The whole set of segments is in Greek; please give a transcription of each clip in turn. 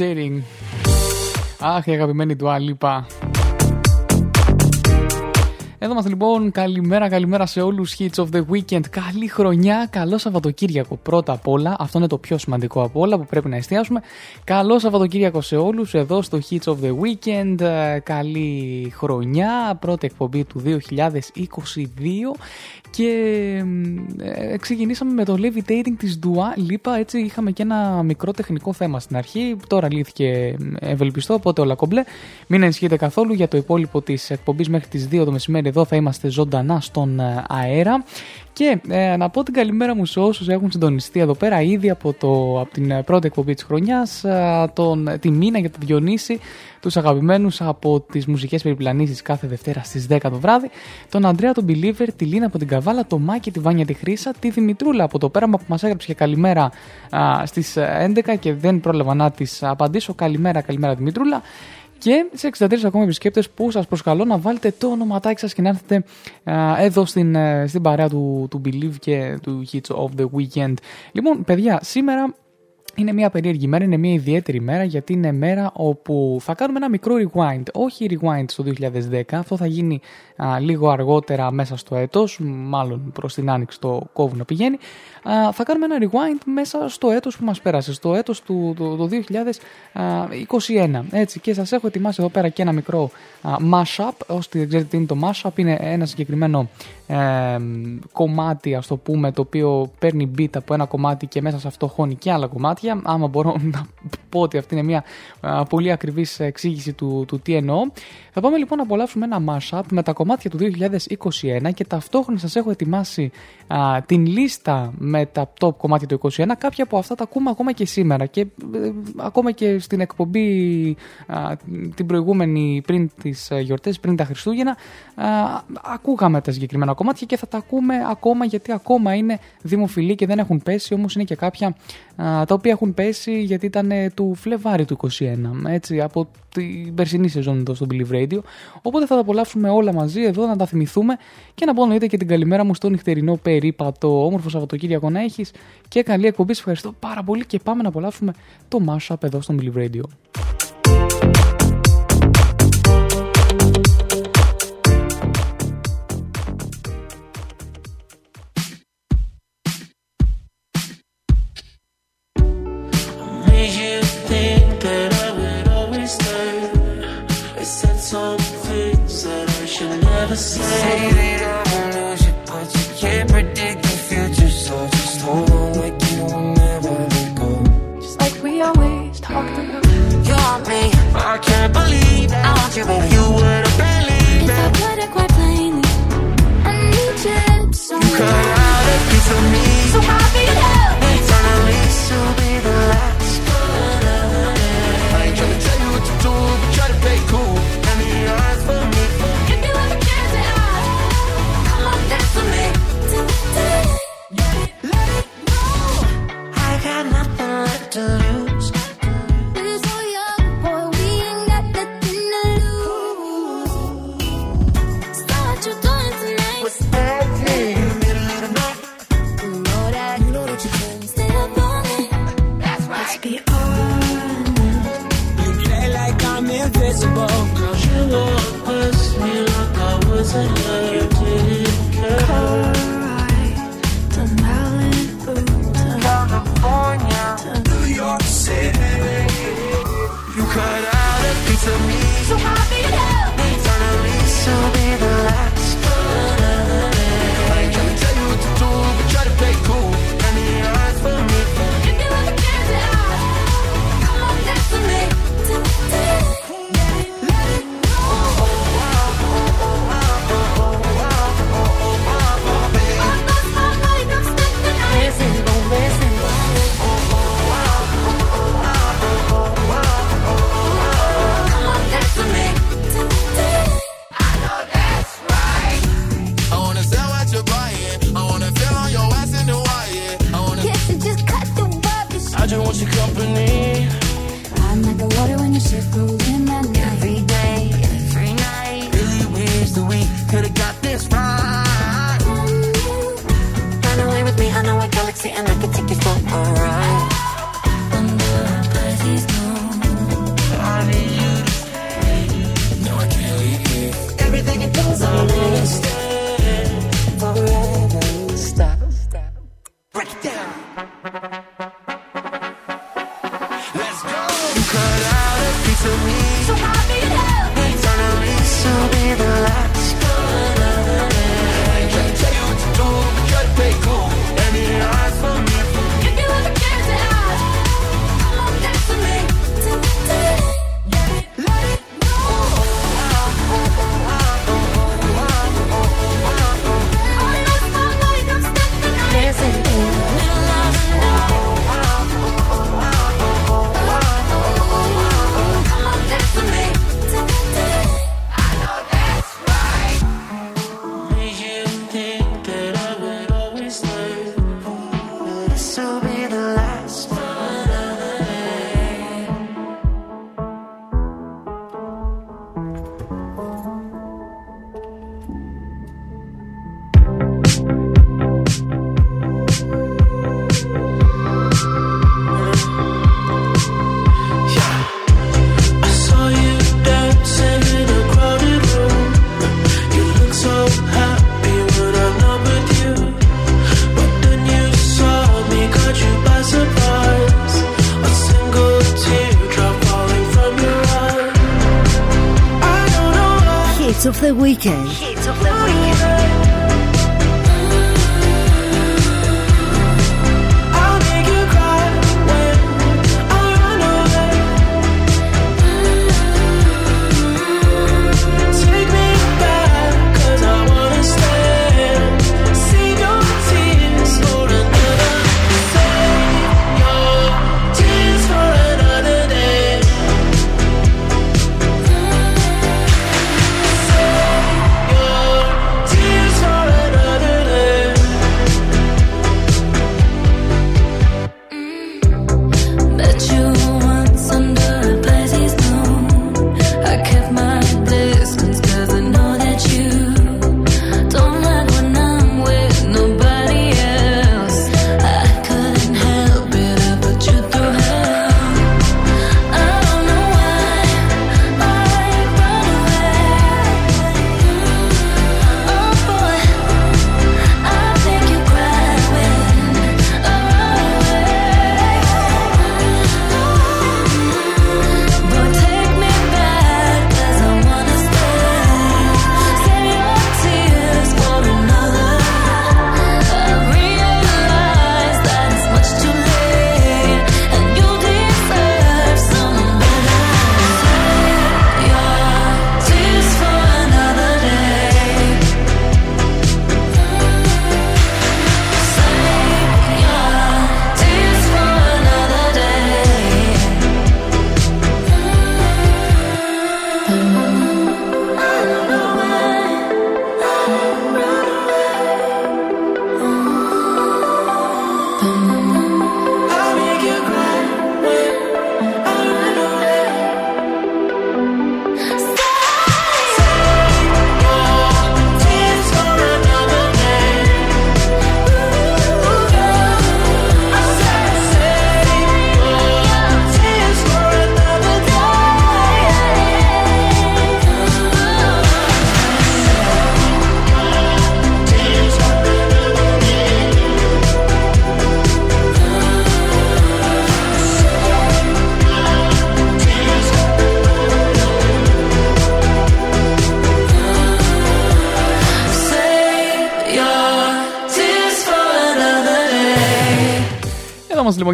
I'm levitating. Αχ, η αγαπημένη του Αλίπα. Εδώ είμαστε λοιπόν. Καλημέρα, καλημέρα σε όλους. Hits of the weekend. Καλή χρονιά. Καλό Σαββατοκύριακο πρώτα απ' όλα. Αυτό είναι το πιο σημαντικό από όλα που πρέπει να εστιάσουμε. Καλό Σαββατοκύριακο σε όλους εδώ στο Hits of the weekend. Ε, Καλή χρονιά. Πρώτη εκπομπή του 2022. Και ε, ξεκινήσαμε με το levitating της Dua Lipa. Έτσι είχαμε και ένα μικρό τεχνικό θέμα στην αρχή. Τώρα λύθηκε ευελπιστό, οπότε όλα κομπλέ. Μην ανησυχείτε καθόλου για το υπόλοιπο της εκπομπής μέχρι τις 2 το μεσημέρι. Εδώ θα είμαστε ζωντανά στον ε, αέρα. Και ε, να πω την καλημέρα μου σε όσους έχουν συντονιστεί εδώ πέρα ήδη από, το, από την ε, πρώτη εκπομπή της χρονιάς, ε, τον, τη Μίνα και τον Διονύση, τους αγαπημένους από τις μουσικές περιπλανήσεις κάθε Δευτέρα στις 10 το βράδυ, τον Αντρέα τον Believer, τη Λίνα από την Καβάλα, το Μάκη, τη Βάνια τη Χρύσα, τη Δημητρούλα από το πέραμα που μας έγραψε και καλημέρα α, στις 11 και δεν πρόλαβα να της απαντήσω. Καλημέρα, καλημέρα Δημητρούλα. Και σε 63 ακόμα επισκέπτες που σας προσκαλώ να βάλετε το ονοματάκι σας και να έρθετε α, εδώ στην, ε, στην παρέα του, του Believe και του Hits of the Weekend. Λοιπόν, παιδιά, σήμερα είναι μια περίεργη μέρα, είναι μια ιδιαίτερη μέρα γιατί είναι μέρα όπου θα κάνουμε ένα μικρό rewind. Όχι rewind στο 2010, αυτό θα γίνει α, λίγο αργότερα μέσα στο έτος, μάλλον προς την άνοιξη το κόβου να πηγαίνει. Α, θα κάνουμε ένα rewind μέσα στο έτος που μας πέρασε, στο έτος του το, το 2021. Έτσι, και σας έχω ετοιμάσει εδώ πέρα και ένα μικρό α, mashup, όσοι δεν ξέρετε τι είναι το mashup, είναι ένα συγκεκριμένο ε, κομμάτι, ας το πούμε, το οποίο παίρνει beat από ένα κομμάτι και μέσα σε αυτό χώνει και άλλα κομμάτια. Άμα μπορώ να πω ότι αυτή είναι μια α, πολύ ακριβής εξήγηση του, του τι εννοώ. Θα πάμε λοιπόν να απολαύσουμε ένα mashup με τα κομμάτια του 2021 και ταυτόχρονα σας έχω ετοιμάσει α, την λίστα με τα top κομμάτια του 2021. Κάποια από αυτά τα ακούμε ακόμα και σήμερα και ε, ακόμα και στην εκπομπή α, την προηγούμενη πριν τις ε, γιορτές, πριν τα Χριστούγεννα α, ακούγαμε τα συγκεκριμένα κομμάτια και θα τα ακούμε ακόμα γιατί ακόμα είναι δημοφιλή και δεν έχουν πέσει όμως είναι και κάποια α, τα οποία έχουν πέσει γιατί ήταν ε, του Φλεβάρι του 2021 έτσι από την περσινή σεζόν εδώ στο Believe Radio. Οπότε θα τα απολαύσουμε όλα μαζί εδώ να τα θυμηθούμε και να πω εννοείται και την καλημέρα μου στο νυχτερινό περίπατο. Όμορφο Σαββατοκύριακο να έχεις και καλή εκπομπή. Σε ευχαριστώ πάρα πολύ και πάμε να απολαύσουμε το mashup εδώ στο Believe Radio So just hold on like you will never go. Just like we always talked about. You're me, I can't believe it. I'll give you what you wouldn't believe it. Alright, so me. So happy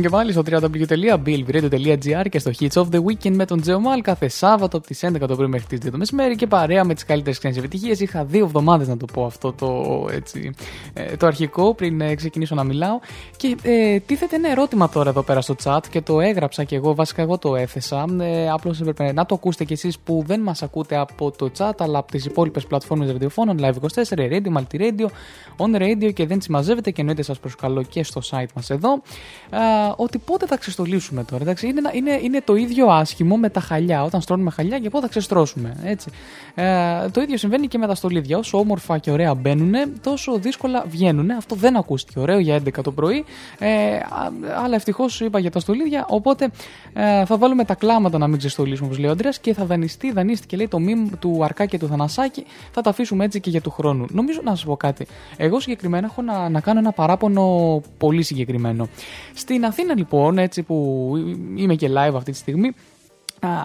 και πάλι στο www.billbradio.gr και στο Hits of the Weekend με τον Τζεωμάλ κάθε Σάββατο από τις 11 το πρωί μέχρι τις 2 το μεσημέρι και παρέα με τις καλύτερες ξένες επιτυχίες. Είχα δύο εβδομάδες να το πω αυτό το, έτσι, ε, το αρχικό πριν ε, ξεκινήσω να μιλάω. Και ε, τίθεται ένα ερώτημα τώρα εδώ πέρα στο chat και το έγραψα και εγώ, βασικά εγώ το έθεσα. Ε, Απλώς έπρεπε να το ακούσετε κι εσείς που δεν μας ακούτε από το chat αλλά από τις υπόλοιπες πλατφόρμες ραδιοφώνων, Live24, Radio, Multi Radio, On Radio και δεν συμμαζεύετε και εννοείται σας προσκαλώ και στο site μας εδώ. Α, ότι πότε θα ξεστολίσουμε τώρα. Εντάξει, είναι, ένα- είναι, είναι το ίδιο άσχημο με τα χαλιά. Όταν στρώνουμε χαλιά και πότε θα ξεστρώσουμε. Έτσι. Ε, το ίδιο συμβαίνει και με τα στολίδια. Όσο όμορφα και ωραία μπαίνουν, τόσο δύσκολα βγαίνουν. Αυτό δεν ακούστηκε ωραίο για 11 το πρωί. Ε, α- αλλά ευτυχώς είπα για τα στολίδια. Οπότε ε, θα βάλουμε τα κλάματα να μην ξεστολίσουμε, όπως λέει ο Αντρέας, και θα δανειστεί, δανείστηκε λέει το μήνυμα του Αρκά και του Θανασάκη. Θα τα αφήσουμε έτσι και για του χρόνου. Νομίζω να σας πω κάτι. Εγώ συγκεκριμένα έχω να, να κάνω ένα παράπονο πολύ συγκεκριμένο. Στην Αθήνα λοιπόν, έτσι που είμαι και live αυτή τη στιγμή, α,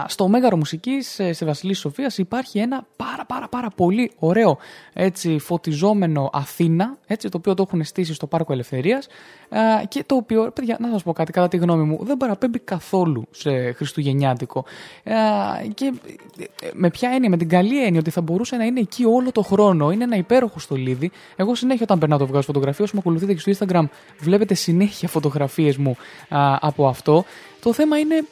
στο Μέγαρο Μουσικής, ε, στη Βασιλής Σοφίας υπάρχει ένα πάρα πάρα πάρα πολύ ωραίο έτσι, φωτιζόμενο Αθήνα, έτσι, το οποίο το έχουν στήσει στο Πάρκο Ελευθερίας α, και το οποίο, παιδιά, να σας πω κάτι, κατά τη γνώμη μου, δεν παραπέμπει καθόλου σε Χριστουγεννιάτικο. Α, και ε, με ποια έννοια, με την καλή έννοια ότι θα μπορούσε να είναι εκεί όλο το χρόνο. Είναι ένα υπέροχο στολίδι. Εγώ συνέχεια όταν περνάω το βγάζω φωτογραφία, όσο με ακολουθείτε και στο Instagram, βλέπετε συνέχεια φωτογραφίες μου α, από αυτό. Το θέμα είναι ε,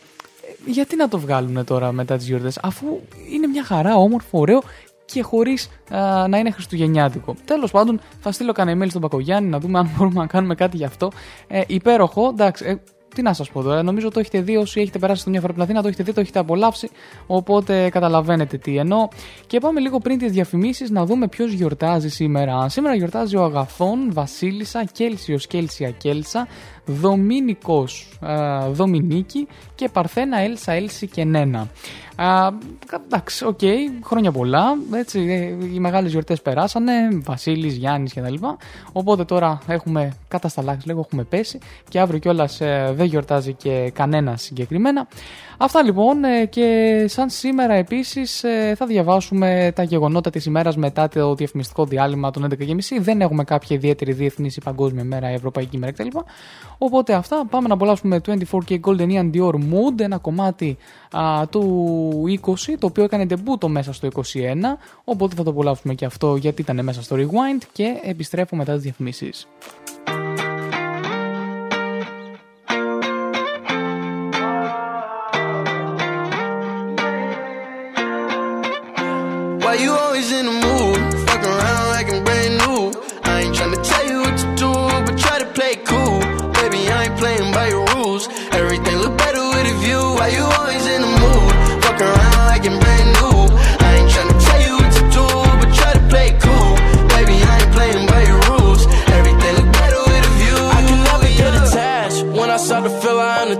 γιατί να το βγάλουν τώρα μετά τις γιορτές αφού είναι μια χαρά, όμορφο, ωραίο και χωρίς να είναι χριστουγεννιάτικο. Τέλος πάντων, θα στείλω κανένα email στον Πακογιάννη να δούμε αν μπορούμε να κάνουμε κάτι γι' αυτό. Ε, υπέροχο, εντάξει. Ε, τι να σας πω τώρα, νομίζω το έχετε δει όσοι έχετε περάσει έστω μια φορά απ' Αθήνα, το έχετε δει, το έχετε απολαύσει. Οπότε καταλαβαίνετε τι εννοώ. Και πάμε λίγο πριν τις διαφημίσεις να δούμε ποιος γιορτάζει σήμερα. Σήμερα γιορτάζει ο Αγαθών, Βασίλισσα, Κέλσιος, Κέλσια, Κέλσα, Δομήνικος α, Δομηνίκη και Παρθένα Έλσα Έλση και Νένα. Α, εντάξει, οκ, χρόνια πολλά. Έτσι, ε, οι μεγάλες γιορτές περάσανε. Βασίλης, Γιάννης κτλ. Οπότε τώρα έχουμε κατασταλάξεις λίγο, έχουμε πέσει. Και αύριο κιόλας ε, δεν γιορτάζει και κανένα συγκεκριμένα. Αυτά λοιπόν ε, και σαν σήμερα επίσης ε, θα διαβάσουμε τα γεγονότα της ημέρας μετά το διαφημιστικό διάλειμμα των 11.30. Δεν έχουμε κάποια ιδιαίτερη διεθνή ή παγκόσμια μέρα, ευρωπαϊκή μέρα κτλ. Οπότε αυτά πάμε να απολαύσουμε 24K Golden Eon Dior Mood, ένα κομμάτι α, του 20, το οποίο έκανε ντεμπούτο μέσα στο 21. Οπότε θα το απολαύσουμε και αυτό γιατί ήταν μέσα στο Rewind και επιστρέφω μετά τις διαφημίσεις.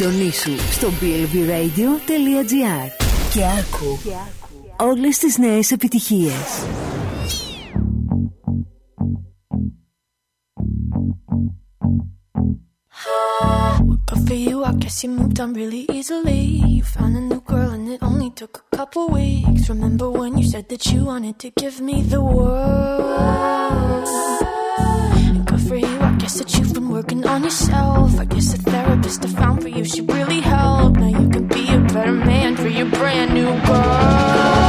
Συντονίσου στο blvradio.gr και άκου όλες τις νέες επιτυχίες. Good for you, I guess you moved on really easily. You found a new girl and it only took a couple weeks. Remember when you said that you wanted to give me the world? Good for you, I guess that you've been working on yourself. I guess the therapist I found for you she really helped. Now you can be a better man for your brand new girl.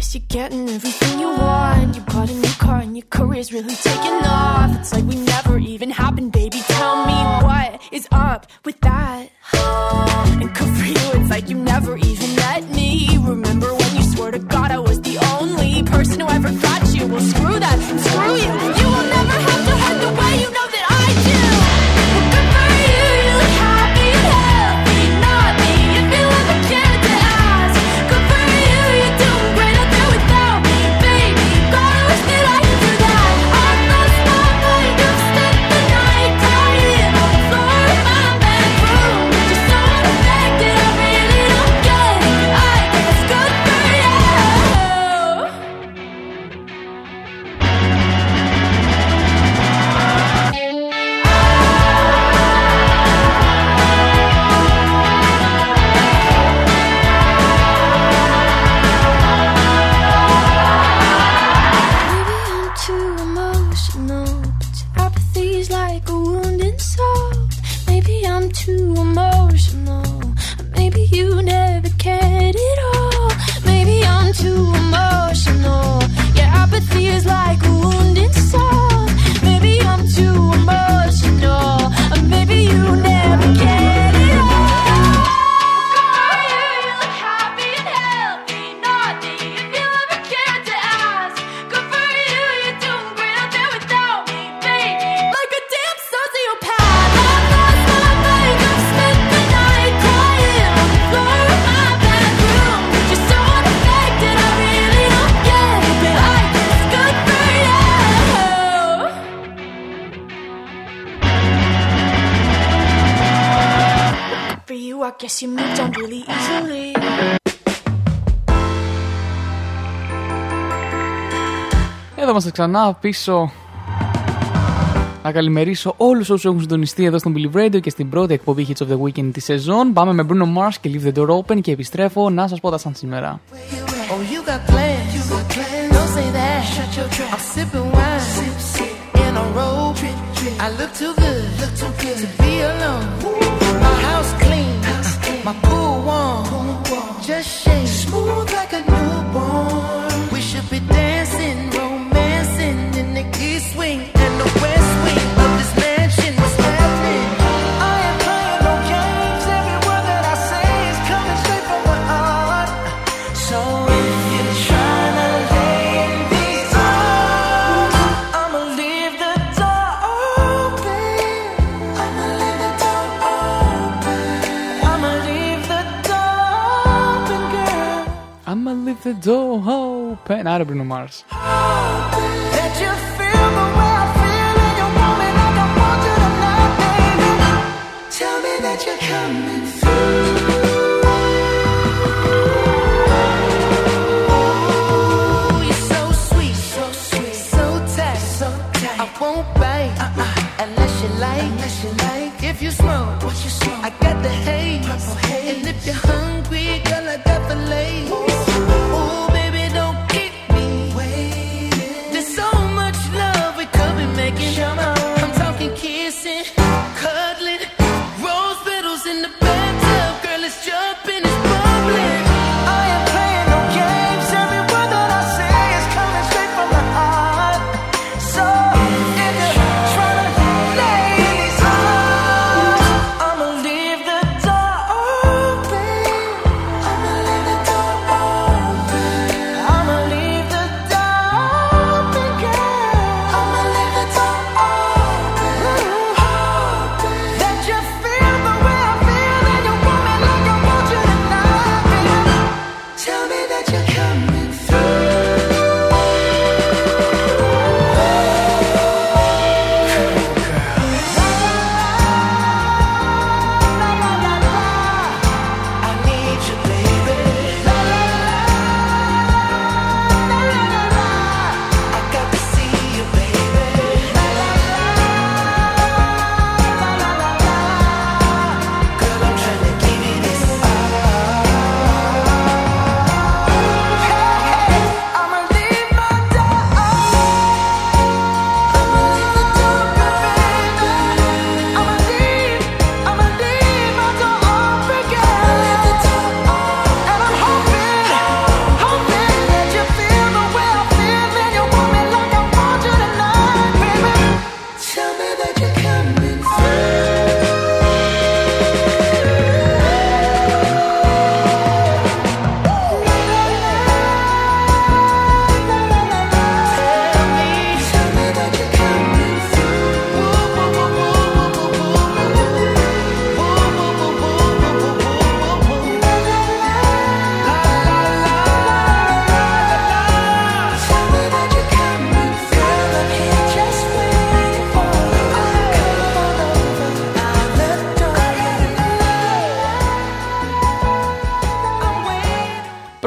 Guess you're getting everything you want. You bought a new car and your career's really taking off. It's like we never even happened, baby. Tell me what is up with that? Ξανά πίσω. Να καλημερίσω όλους όσους έχουν συντονιστεί εδώ στον Billy Radio και στην πρώτη εκπομπή Hits of the Weekend της σεζόν. Πάμε με Bruno Mars και Leave the Door Open και επιστρέφω. Να σας πω τα σαν σήμερα. Oh, you got plans. You got plans. Don't bite uh-uh. unless you like, unless you like. If you smoke, what you smoke? I got the haze, purple haze. And if you're hungry, girl, I got the lace.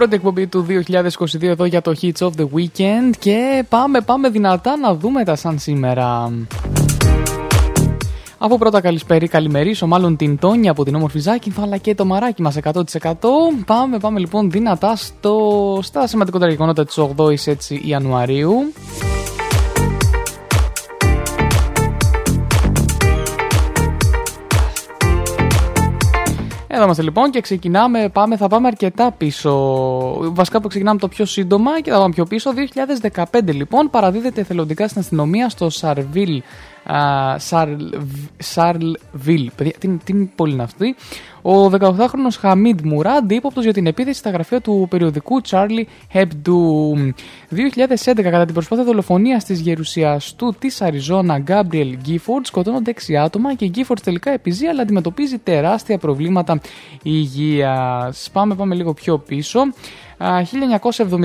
Πρώτη εκπομπή του 2022 εδώ για το Hits of the Weekend και πάμε, πάμε δυνατά να δούμε τα σαν σήμερα. Αφού πρώτα καλησπέρι, καλημερίσω μάλλον την Τόνια από την όμορφη Ζάκυνθο αλλά και το μαράκι μας 100% Πάμε, πάμε λοιπόν δυνατά στο, στα σημαντικότερα γεγονότα της 8ης έτσι, Ιανουαρίου είμαστε λοιπόν και ξεκινάμε, πάμε, θα πάμε αρκετά πίσω. Βασικά που ξεκινάμε το πιο σύντομα και θα πάμε πιο πίσω. 2015 λοιπόν παραδίδεται εθελοντικά στην αστυνομία στο Σαρβίλ. Α, Σαρλ- Σαρλβίλ. Παιδιά, τι, τι πόλη είναι αυτή. Ο 18χρονος Χαμίντ Μουράντ ύποπτος για την επίθεση στα γραφεία του περιοδικού Charlie Hebdo. 2011, κατά την προσπάθεια δολοφονίας της γερουσιαστού της Αριζόνα Γκάμπριελ Γκίφορντ, σκοτώνονται 6 άτομα και η Γκίφορντ τελικά επιζεί, αλλά αντιμετωπίζει τεράστια προβλήματα υγείας. Πάμε, πάμε λίγο πιο πίσω. Α,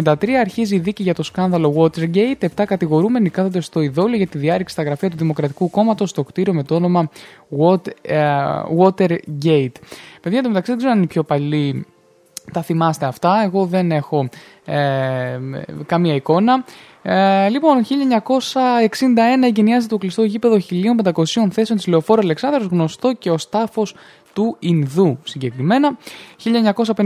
1973 αρχίζει η δίκη για το σκάνδαλο Watergate. Επτά κατηγορούμενοι κάθονται στο ειδόλιο για τη διάρρηξη στα γραφεία του Δημοκρατικού Κόμματος στο κτίριο με το όνομα Wat- ε, Watergate. Παιδιά, το μεταξύ δεν ξέρω αν είναι οι πιο παλιοί τα θυμάστε αυτά. Εγώ δεν έχω ε, καμία εικόνα. Ε, λοιπόν, 1961 εγκαινιάζεται το κλειστό γήπεδο 1500 θέσεων της Λεωφόρου Αλεξάνδρας, γνωστό και ο στάφος του Ινδού συγκεκριμένα.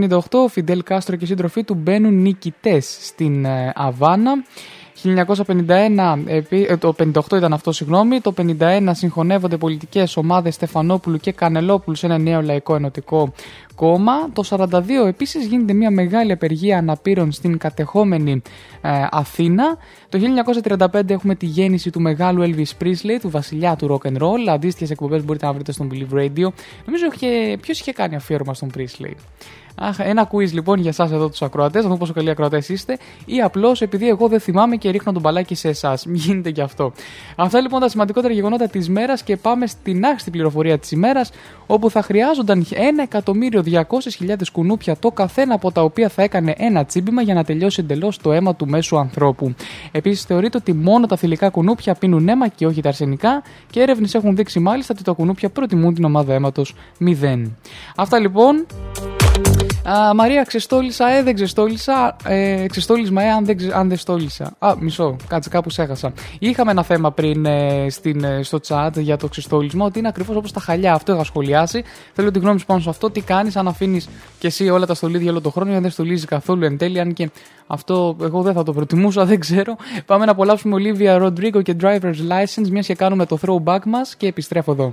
1958 ο Φιντέλ Κάστρο και οι σύντροφοί του μπαίνουν νικητές στην ε, Αβάνα. 1951, επί- ε, το 58 ήταν αυτό, συγγνώμη. Το 51 συγχωνεύονται πολιτικές ομάδες Στεφανόπουλου και Κανελόπουλου σε ένα νέο λαϊκό ενωτικό κόμμα. Το 42 επίσης γίνεται μια μεγάλη απεργία αναπήρων στην κατεχόμενη ε, Αθήνα. Το 1935 έχουμε τη γέννηση του μεγάλου Elvis Presley, του βασιλιά του rock and roll. Αντίστοιχες εκπομπές μπορείτε να βρείτε στον Believe Radio. Νομίζω είχε, ποιος είχε κάνει αφιέρωμα στον Presley; Αχ, ένα quiz λοιπόν για εσάς εδώ τους ακροατές, να δούμε πόσο καλοί ακροατές είστε, ή απλώς επειδή εγώ δεν θυμάμαι και ρίχνω τον μπαλάκι σε εσάς. Μην γίνεται και αυτό. Αυτά λοιπόν τα σημαντικότερα γεγονότα της μέρας και πάμε στην άχστη πληροφορία της ημέρας, όπου θα χρειάζονταν 1.200.000 κουνούπια το καθένα από τα οποία θα έκανε ένα τσίμπημα για να τελειώσει εντελώς το αίμα του μέσου ανθρώπου. Επίσης θεωρείται ότι μόνο τα θηλυκά κουνούπια πίνουν αίμα και όχι τα αρσενικά και έρευνες έχουν δείξει μάλιστα ότι τα κουνούπια προτιμούν την ομάδα αίματος 0. Αυτά λοιπόν. Α, Μαρία, ξεστόλισα, ε, δεν ξεστόλισα. Ε, ξεστόλισμα, ε, αν δεν, ξε- αν δεν στόλισα. Α, μισό, κάτσε, κάπου σε έχασα. Είχαμε ένα θέμα πριν ε, στην, ε, στο chat για το ξεστόλισμα, ότι είναι ακριβώς όπως τα χαλιά. Αυτό είχα σχολιάσει. Θέλω τη γνώμη σου πάνω σε αυτό. Τι κάνεις, αν αφήνεις και εσύ όλα τα στολίδια όλο τον χρόνο, ή αν δεν στολίζεις καθόλου εν τέλει, αν και αυτό εγώ δεν θα το προτιμούσα, δεν ξέρω. Πάμε να απολαύσουμε Olivia Rodrigo και Driver's License, μιας και κάνουμε το throwback μας και επιστρέφω εδώ.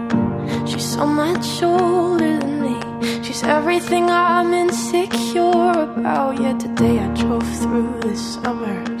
She's so much older than me. She's everything I'm insecure about. Yet today I drove through the suburbs.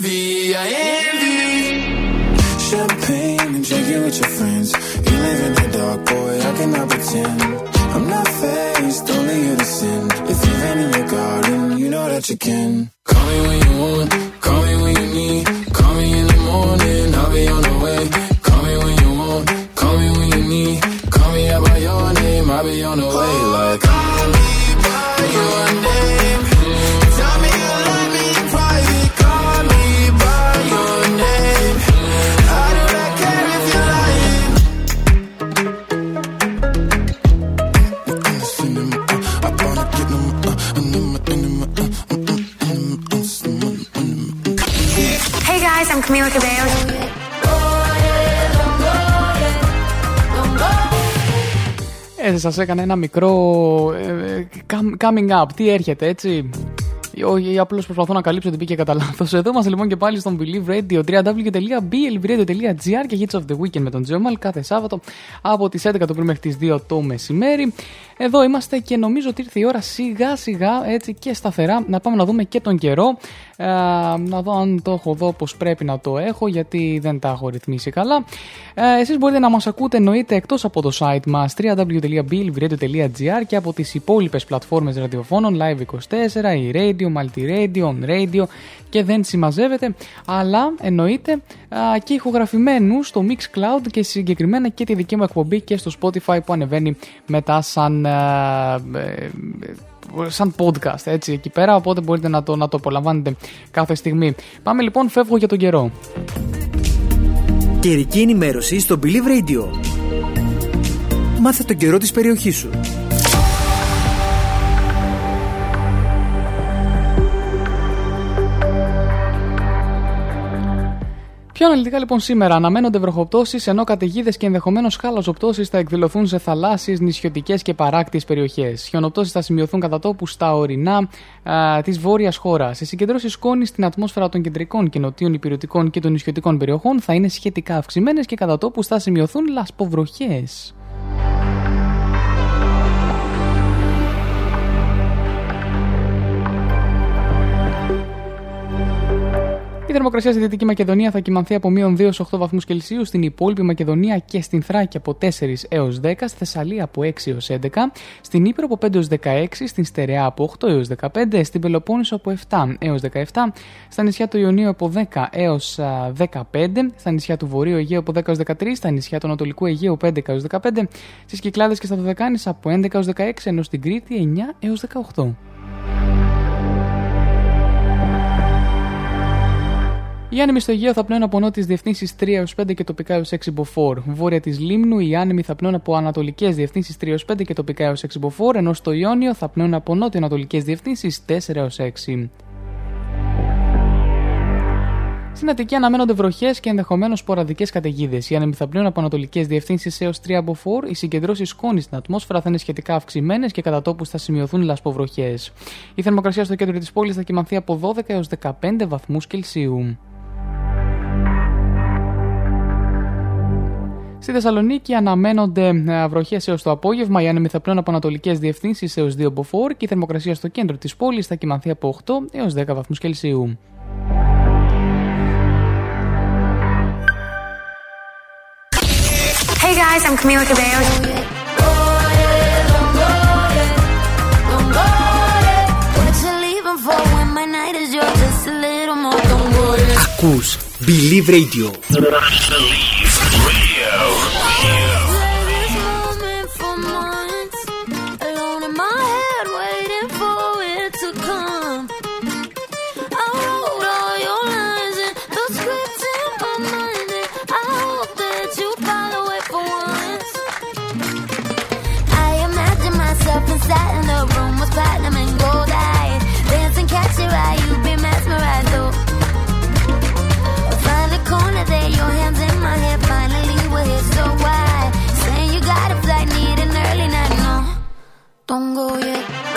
Envy. I envy. Champagne and drinking with your friends. You live in the dark, boy, I cannot pretend. I'm not faced, only sin. If you've in your garden, you know that you can. Call me when you want, σας έκανα ένα μικρό ε, come- coming up. Τι έρχεται, έτσι; Όχι, απλώς προσπαθώ να καλύψω την πήγε κατά λάθος. Εδώ είμαστε λοιπόν και πάλι στον Believe Radio www.blvradio.gr και Hits of the Weekend με τον Τζέμαλ κάθε Σάββατο από τις 11 το πρωί μέχρι τις 2 το μεσημέρι. Εδώ είμαστε και νομίζω ότι ήρθε η ώρα σιγά σιγά έτσι και σταθερά να πάμε να δούμε και τον καιρό. Ε, να δω αν το έχω δω όπω πρέπει να το έχω γιατί δεν τα έχω ρυθμίσει καλά. Ε, εσείς μπορείτε να μας ακούτε εννοείται εκτός από το site μας www.blvradio.gr και από τις υπόλοιπες πλατφόρμες ραδιοφώνων Live24, η Radio, Multiradio, On Radio και δεν συμμαζεύεται αλλά εννοείται α, και ηχογραφημένους στο Mixcloud και συγκεκριμένα και τη δική μου εκπομπή και στο Spotify που ανεβαίνει μετά σαν α, ε, σαν podcast έτσι εκεί πέρα οπότε μπορείτε να το, να το απολαμβάνετε κάθε στιγμή πάμε λοιπόν φεύγω για τον καιρό Καιρική ενημέρωση στο Believe Radio. Μάθε τον καιρό της περιοχής σου. Πιο αναλυτικά λοιπόν σήμερα αναμένονται βροχοπτώσεις ενώ καταιγίδες και ενδεχομένως χάλαζοπτώσει θα εκδηλωθούν σε θαλάσσιες, νησιωτικές και παράκτιες περιοχές. Χιονοπτώσεις θα σημειωθούν κατά τόπου στα ορεινά της βόρειας χώρας. Σε συγκεντρώσεις σκόνης στην ατμόσφαιρα των κεντρικών και νοτίων υπηρετικών και των νησιωτικών περιοχών θα είναι σχετικά αυξημένες και κατά τόπου θα σημειωθούν λασποβροχές. Η θερμοκρασία στη Δυτική Μακεδονία θα κοιμανθεί από μείον 2 8 βαθμούς Κελσίου, στην υπόλοιπη Μακεδονία και στην Θράκη από 4 έως 10, στη Θεσσαλία από 6 έως 11, στην Ήπειρο από 5 έως 16, στην Στερεά από 8 έως 15, στην Πελοπόννησο από 7 έως 17, στα νησιά του Ιωνίου από 10 έως 15, στα νησιά του Βορείου Αιγαίου από 10 έως 13, στα νησιά του Ανατολικού Αιγαίου 5 έως 15, στις Κυκλάδες και στα Δωδεκάνησα από 11 έως 16, ενώ στην Κρήτη 9 έως 18. Οι άνεμοι στο Αιγαίο θα πνέουν από νότιες διευθύνσεις 3 έως 5 και τοπικά έως 6 μποφόρ. Βόρεια της Λίμνου οι άνεμοι θα πνέουν από ανατολικές διευθύνσεις 3 έως 5 και τοπικά έως 6 μποφόρ, ενώ στο Ιόνιο θα πνέουν από νότιο-ανατολικές διευθύνσεις 4 έως 6. Στην Αττική αναμένονται βροχές και ενδεχομένως σποραδικές καταιγίδες. Οι άνεμοι θα πλέουν από ανατολικές διευθύνσεις έως 3 από 4. Οι συγκεντρώσεις σκόνης στην ατμόσφαιρα θα είναι σχετικά αυξημένες και κατά τόπους θα σημειωθούν λασποβροχές. Η θερμοκρασία στο κέντρο της πόλης θα κοιμανθεί από 12 έως 15 βαθμούς Κελσίου. Στη Θεσσαλονίκη αναμένονται βροχές έως το απόγευμα. Οι άνεμοι θα πλέουν από ανατολικές διευθύνσεις έως 2 μποφόρ και η θερμοκρασία στο κέντρο της πόλης θα κοιμανθεί από 8 έως 10 βαθμούς Κελσίου. Hey guys, I'm Camila Cabello. Ακούς Believe Radio. Don't go yet.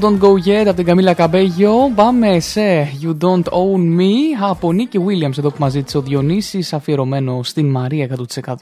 Το Don't Go Yet από την Καμίλα Καμπέγιο πάμε σε You Don't Own Me από Νίκη Williams εδώ που μας ζήτησε ο Διονύσης αφιερωμένο στην Μαρία 100%.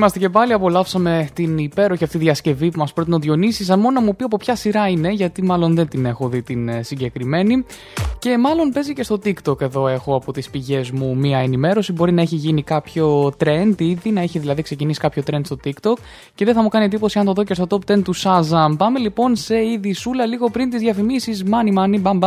Είμαστε και πάλι. Απολαύσαμε την υπέροχη αυτή διασκευή που μας πρότεινε ο Διονύσης. Αν μόνο να μου πει από ποια σειρά είναι, γιατί μάλλον δεν την έχω δει την ε, συγκεκριμένη. Και μάλλον παίζει και στο TikTok εδώ έχω από τις πηγές μου μία ενημέρωση. Μπορεί να έχει γίνει κάποιο trend ήδη, να έχει δηλαδή ξεκινήσει κάποιο trend στο TikTok. Και δεν θα μου κάνει εντύπωση αν το δω και στο top 10 του Shazam. Πάμε λοιπόν σε είδη σούλα λίγο πριν τις διαφημίσεις. Money, money, bam,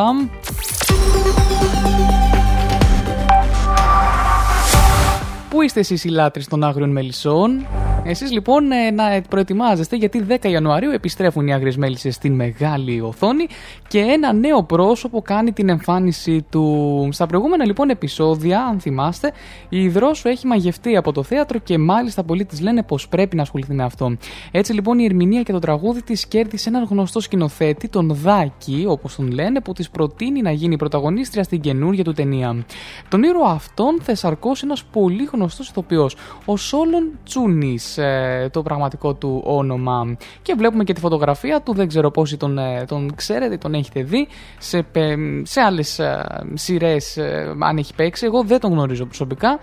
Πού είστε εσείς οι λάτρεις των άγριων μελισσών; Εσείς λοιπόν ε, να προετοιμάζεστε γιατί 10 Ιανουαρίου επιστρέφουν οι άγριες μέλισσες στην μεγάλη οθόνη και ένα νέο πρόσωπο κάνει την εμφάνιση του. Στα προηγούμενα λοιπόν επεισόδια, αν θυμάστε, η Δρόσου έχει μαγευτεί από το θέατρο και μάλιστα πολλοί της λένε πως πρέπει να ασχοληθεί με αυτό. Έτσι λοιπόν η ερμηνεία και το τραγούδι της κέρδισε έναν γνωστό σκηνοθέτη, τον Δάκη, όπως τον λένε, που της προτείνει να γίνει πρωταγωνίστρια στην καινούργια του ταινία. Τον ήρωα αυτόν θα εσαρκώσει ένας πολύ γνωστός ηθοποιός, ο Σόλον Τσούνης, ε, το πραγματικό του όνομα. Και βλέπουμε και τη φωτογραφία του, δεν ξέρω πόσοι τον, ε, τον ξέρετε, τον έχετε δει, σε, πε- σε άλλες ε, σειρές ε, αν έχει παίξει, εγώ δεν τον γνωρίζω προσωπικά, Α,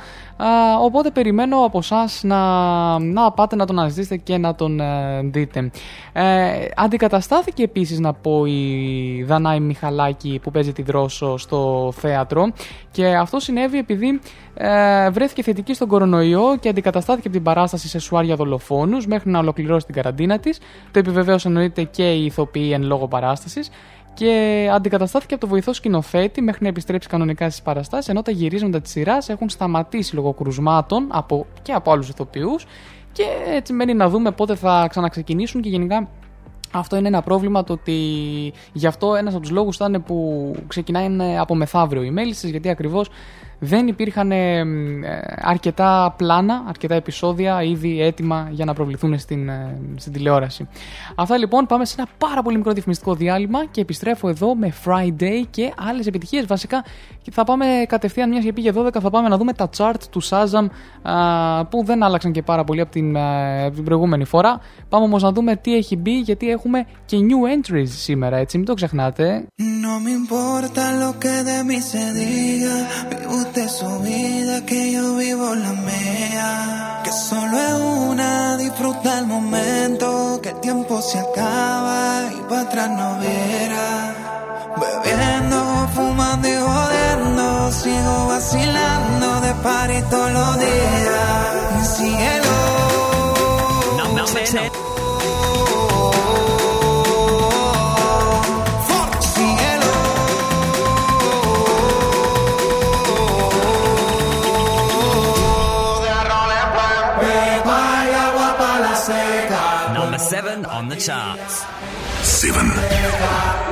οπότε περιμένω από εσά να, να πάτε να τον αναζητήσετε και να τον ε, δείτε. Ε, αντικαταστάθηκε επίσης να πω η Δανάη Μιχαλάκη που παίζει τη Δρόσο στο θέατρο και αυτό συνέβη επειδή ε, βρέθηκε θετική στον κορονοϊό και αντικαταστάθηκε από την παράσταση σε σουάρια δολοφόνους μέχρι να ολοκληρώσει την καραντίνα της. Το επιβεβαίωσε εννοείται και η ηθοποιή εν λόγω παράστασης και αντικαταστάθηκε από το βοηθό σκηνοθέτη μέχρι να επιστρέψει κανονικά στις παραστάσεις, ενώ τα γυρίσματα της σειράς έχουν σταματήσει λόγω κρουσμάτων από, και από άλλους ηθοποιούς. Και έτσι μένει να δούμε πότε θα ξαναξεκινήσουν και γενικά αυτό είναι ένα πρόβλημα το ότι γι' αυτό ένας από τους λόγους ήταν που ξεκινάει είναι από μεθαύριο οι μέλισσες γιατί ακριβώς δεν υπήρχαν ε, ε, αρκετά πλάνα, αρκετά επεισόδια ήδη έτοιμα για να προβληθούν στην, ε, στην τηλεόραση. Αυτά λοιπόν πάμε σε ένα πάρα πολύ μικρό διαφημιστικό διάλειμμα και επιστρέφω εδώ με Friday και άλλες επιτυχίες βασικά και θα πάμε κατευθείαν μιας και πήγε 12 θα πάμε να δούμε τα chart του Shazam α, που δεν άλλαξαν και πάρα πολύ από την, ε, από την προηγούμενη φορά. Πάμε όμως να δούμε τι έχει μπει γιατί έχουμε και new entries σήμερα έτσι μην το ξεχνάτε. No me importa lo que de mí se diga. Me de su vida, que yo vivo la mía. Que solo es una, disfruta el momento, que el tiempo se acaba y para atrás no verá. Bebiendo, fumando y jodiendo, sigo vacilando de par todos los días. Mi cielo. No, no, no. on the charts. Seven.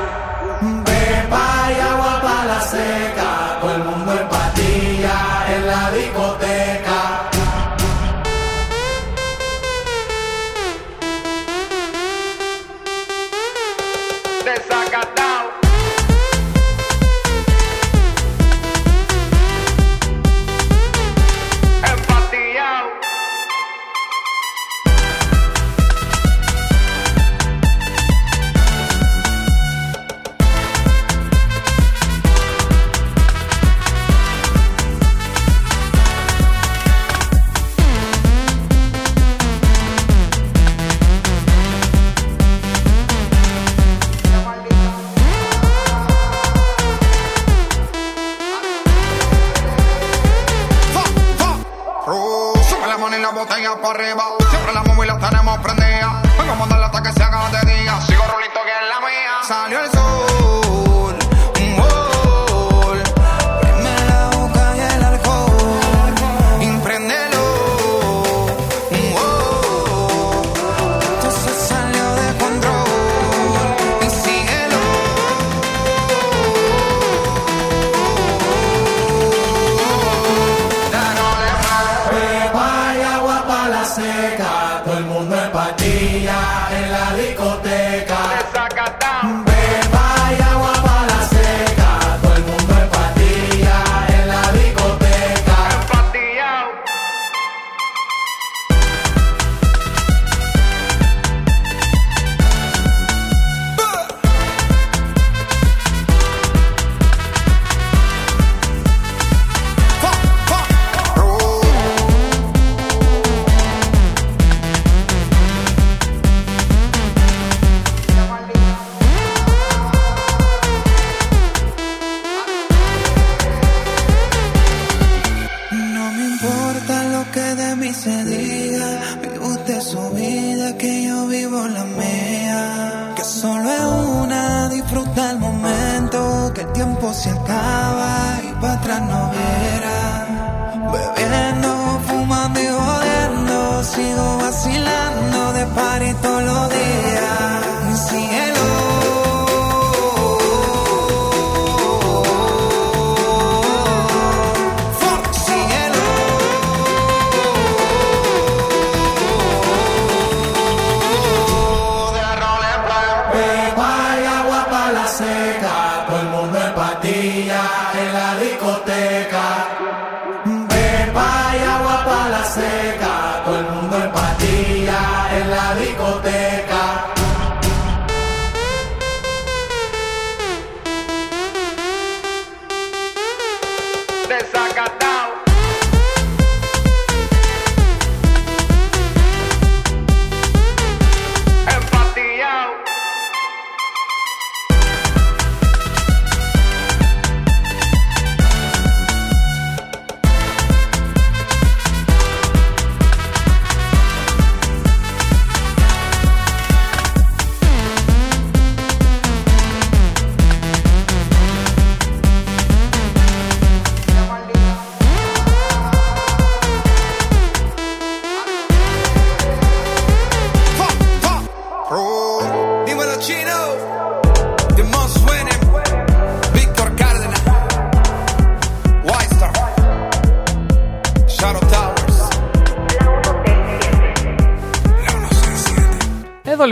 ponen la botella para arriba. Siempre la móvil la tenemos prendida. Vamos a mandarla hasta que se haga de día. Sigo rulito que es la mía. Salió el sol.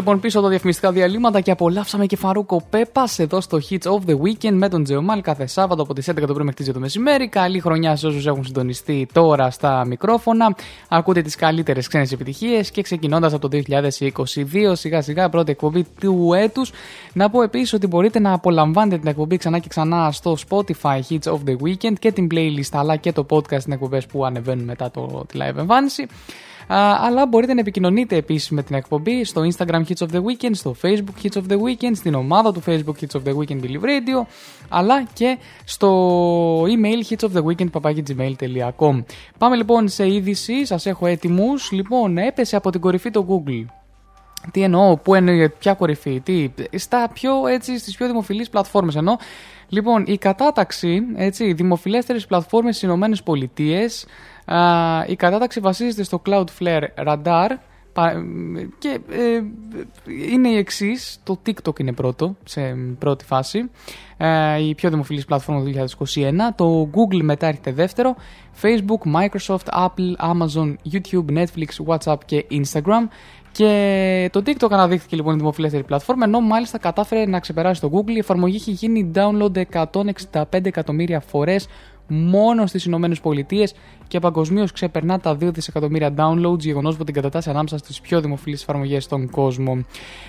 Λοιπόν πίσω τα διαφημιστικά διαλύματα και απολαύσαμε και Φαρούκο Πέπας εδώ στο Hits of the Weekend με τον Τζεωμάλ κάθε Σάββατο από τις 11 το πρωί μέχρι τις 2 το μεσημέρι. Καλή χρονιά σε όσους έχουν συντονιστεί τώρα στα μικρόφωνα. Ακούτε τις καλύτερες ξένες επιτυχίες και ξεκινώντας από το 2022 σιγά σιγά πρώτη εκπομπή του έτους. Να πω επίσης ότι μπορείτε να απολαμβάνετε την εκπομπή ξανά και ξανά στο Spotify Hits of the Weekend και την playlist αλλά και το podcast στην εκπομπές που ανεβαίνουν μετά το, τη live εμφάνιση. Α, αλλά μπορείτε να επικοινωνείτε επίσης με την εκπομπή στο Instagram Hits of the Weekend, στο Facebook Hits of the Weekend, στην ομάδα του Facebook Hits of the Weekend Believe Radio, αλλά και στο email hitsoftheweekend.gmail.com Πάμε λοιπόν σε είδηση, σας έχω έτοιμους. Λοιπόν, έπεσε από την κορυφή το Google. Τι εννοώ, πού εννοεί, ποια κορυφή, τι, στα πιο, έτσι, στις πιο δημοφιλείς πλατφόρμες εννοώ. Λοιπόν, η κατάταξη, έτσι, δημοφιλέστερες πλατφόρμες στις Ηνωμένες Πολιτείες, Α, η κατάταξη βασίζεται στο Cloudflare Radar πα- και ε, είναι η εξής. Το TikTok είναι πρώτο, σε πρώτη φάση. Ε, η πιο δημοφιλής πλατφόρμα του 2021. Το Google μετά έρχεται δεύτερο. Facebook, Microsoft, Apple, Amazon, YouTube, Netflix, WhatsApp και Instagram. Και το TikTok αναδείχθηκε λοιπόν η δημοφιλέστερη πλατφόρμα, ενώ μάλιστα κατάφερε να ξεπεράσει το Google. Η εφαρμογή έχει γίνει download 165 εκατομμύρια φορές μόνο στις Ηνωμένες Πολιτείες και παγκοσμίως ξεπερνά τα 2 δισεκατομμύρια downloads, γεγονός που την κατατάσσει ανάμεσα στις πιο δημοφιλείς εφαρμογές στον κόσμο.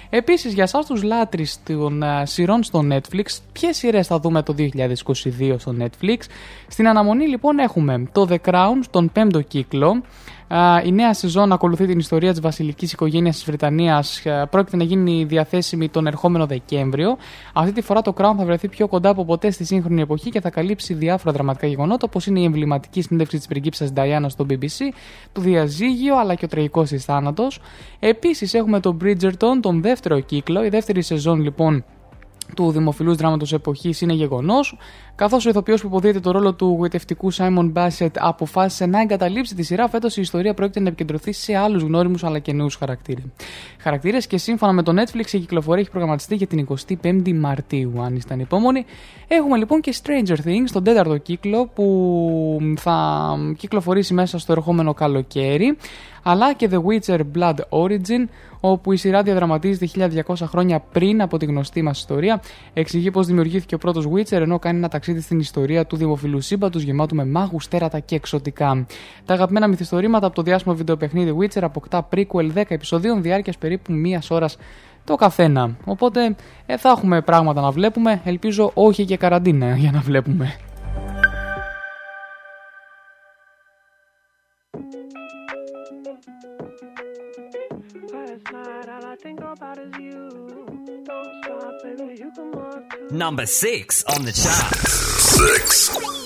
Επίσης, για εσάς τους λάτρεις των uh, σειρών στο Netflix, ποιες σειρές θα δούμε το 2022 στο Netflix; Στην αναμονή, λοιπόν, έχουμε το The Crown, τον πέμπτο κύκλο. Uh, η νέα σεζόν ακολουθεί την ιστορία της βασιλικής οικογένειας της Βρετανίας. Uh, πρόκειται να γίνει διαθέσιμη τον ερχόμενο Δεκέμβριο. Αυτή τη φορά το Crown θα βρεθεί πιο κοντά από ποτέ στη σύγχρονη εποχή και θα καλύψει διάφορα δραματικά γεγονότα, όπως είναι η εμβληματική συνέντευξη της πριγκίψα Diana στο BBC, το διαζύγιο αλλά και ο τραγικός της θάνατος. Επίσης έχουμε τον Bridgerton, τον δεύτερο κύκλο. Η δεύτερη σεζόν λοιπόν του δημοφιλούς δράματος εποχής είναι γεγονός, καθώς ο ηθοποιός που υποδίεται το ρόλο του γοητευτικού Simon Bassett αποφάσισε να εγκαταλείψει τη σειρά, φέτος η ιστορία πρόκειται να επικεντρωθεί σε άλλους γνώριμους αλλά και νέους χαρακτήρες. Χαρακτήρες και σύμφωνα με το Netflix η κυκλοφορία έχει προγραμματιστεί για την 25η Μαρτίου, αν είστε ανυπόμονοι. Έχουμε λοιπόν και Stranger Things, τον τέταρτο κύκλο που θα κυκλοφορήσει μέσα στο ερχόμενο καλοκαίρι αλλά και The Witcher Blood Origin, όπου η σειρά διαδραματίζεται 1200 χρόνια πριν από τη γνωστή μας ιστορία. Εξηγεί πώς δημιουργήθηκε ο πρώτος Witcher, ενώ κάνει ένα ταξίδι στην ιστορία του δημοφιλού σύμπαντος γεμάτου με μάγους, τέρατα και εξωτικά. Τα αγαπημένα μυθιστορήματα από το διάσημο βιντεοπαιχνίδι Witcher αποκτά prequel 10 επεισοδίων διάρκειας περίπου μίας ώρας το καθένα. Οπότε ε, θα έχουμε πράγματα να βλέπουμε. Ελπίζω όχι και καραντίνα για να βλέπουμε. Number six on the chart. Six.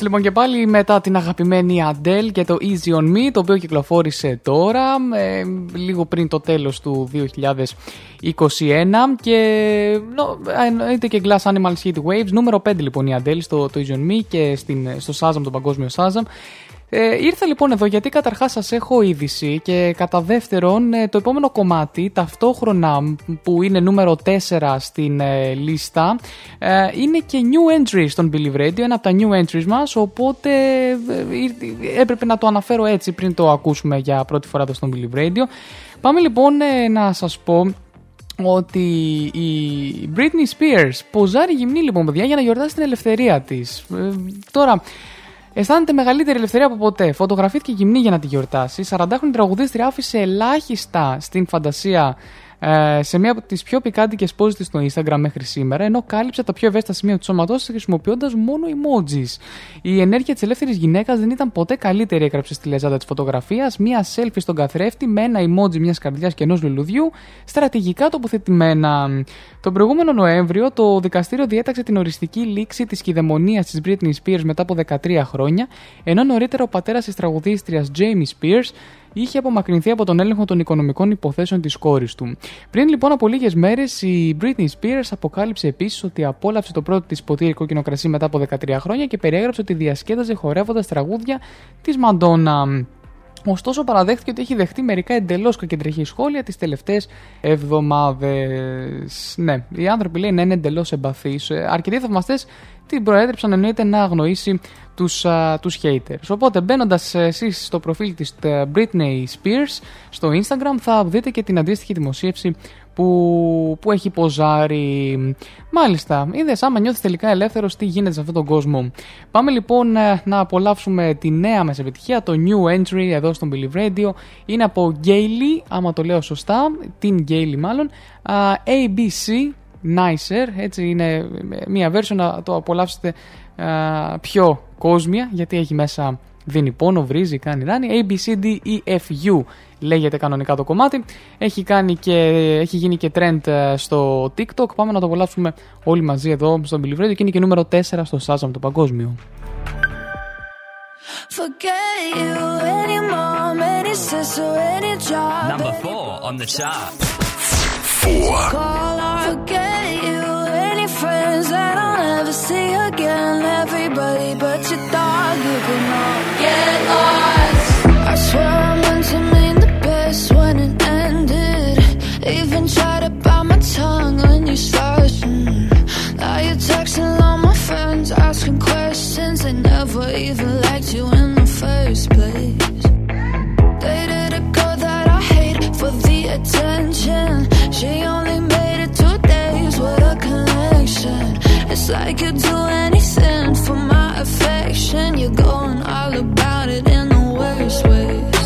Λοιπόν και πάλι μετά την αγαπημένη Αντέλ και το Easy On Me, το οποίο κυκλοφόρησε τώρα, ε, λίγο πριν το τέλος του 2021 και ε, εννοείται και Glass Animals Heat Waves, νούμερο 5 λοιπόν η Αντέλ στο το Easy On Me και στην, στο Shazam, το παγκόσμιο Shazam ε, ήρθα λοιπόν εδώ γιατί καταρχάς σας έχω είδηση και κατά δεύτερον ε, το επόμενο κομμάτι ταυτόχρονα που είναι νούμερο 4 στην ε, λίστα ε, είναι και new entry στον Believe Radio, ένα από τα new entries μας οπότε ε, ήρθε- έπρεπε να το αναφέρω έτσι πριν το ακούσουμε για πρώτη φορά εδώ στον Believe Radio. Πάμε λοιπόν ε, να σας πω ότι η Britney Spears ποζάρει γυμνή λοιπόν παιδιά για να γιορτάσει την ελευθερία της. Ε, τώρα, αισθάνεται μεγαλύτερη ελευθερία από ποτέ. Φωτογραφήθηκε γυμνή για να τη γιορτάσει. 40χρονη τραγουδίστρια άφησε ελάχιστα στην φαντασία ε, σε μία από τις πιο πικάντικες πόζε τη στο Instagram μέχρι σήμερα, ενώ κάλυψε τα πιο ευαίσθητα σημεία του σώματός τη χρησιμοποιώντας μόνο emojis. Η ενέργεια της ελεύθερης γυναίκας δεν ήταν ποτέ καλύτερη, έγραψε στη λεζάντα της φωτογραφίας. Μία selfie στον καθρέφτη με ένα emoji μιας καρδιάς και ενός λουλουδιού, στρατηγικά τοποθετημένα. Τον προηγούμενο Νοέμβριο, το δικαστήριο διέταξε την οριστική λήξη της κυδαιμονίας της Britney Spears μετά από 13 χρόνια, ενώ νωρίτερα ο πατέρας της τραγουδίστριας Jamie Spears είχε απομακρυνθεί από τον έλεγχο των οικονομικών υποθέσεων της κόρης του. Πριν λοιπόν από λίγες μέρες, η Britney Spears αποκάλυψε επίσης ότι απόλαυσε το πρώτο της ποτήρι κόκκινο κρασί μετά από 13 χρόνια και περιέγραψε ότι διασκέδαζε χορεύοντας τραγούδια της Μαντόνα. Ωστόσο, παραδέχτηκε ότι έχει δεχτεί μερικά εντελώς κακεντρεχή σχόλια τις τελευταίες εβδομάδες. Ναι, οι άνθρωποι λέει να είναι εντελώς εμπαθείς. Αρκετοί θαυμαστές την προέτρεψαν εννοείται να αγνοήσει τους, α, τους haters. Οπότε μπαίνοντας εσείς στο προφίλ της ε, Britney Spears στο Instagram θα δείτε και την αντίστοιχη δημοσίευση που, που έχει ποζάρει. Μάλιστα, είδες άμα νιώθεις τελικά ελεύθερος, τι γίνεται σε αυτόν τον κόσμο. Πάμε λοιπόν ε, να απολαύσουμε τη νέα μας επιτυχία, το new entry εδώ στον Believe Radio. Είναι από Gaily, άμα το λέω σωστά, την Gaily μάλλον. α, ABC Nicer, έτσι είναι μια version να το απολαύσετε α, πιο κόσμια γιατί έχει μέσα δίνει πόνο, βρίζει, κάνει ράνι. A, B, e, λέγεται κανονικά το κομμάτι. Έχει, κάνει και, έχει γίνει και trend ε, στο TikTok. Πάμε να το απολαύσουμε όλοι μαζί εδώ στο Billy και είναι και νούμερο 4 στο Shazam το παγκόσμιο. Forget you. Number 4 on the chart. 4. Never see again. Everybody but your dog, you can all get lost. I swear I meant to mean the best when it ended. Even tried to bite my tongue when you started. Now you're texting all my friends, asking questions. They never even liked you in the first place. Dated a girl that I hate for the attention. She only made it two days with a connection. Like you'd do anything for my affection. You're going all about it in the worst ways.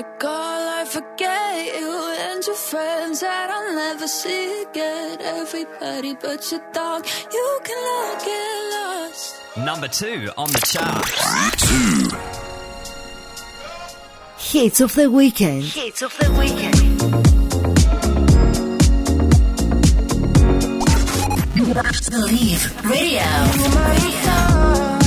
The things call. I forget you and your friends that I'll never see again. Everybody but your dog, you can all get lost. Number two on the chart. Two. Hits of the weekend. Hits of the weekend. Believe Radio. When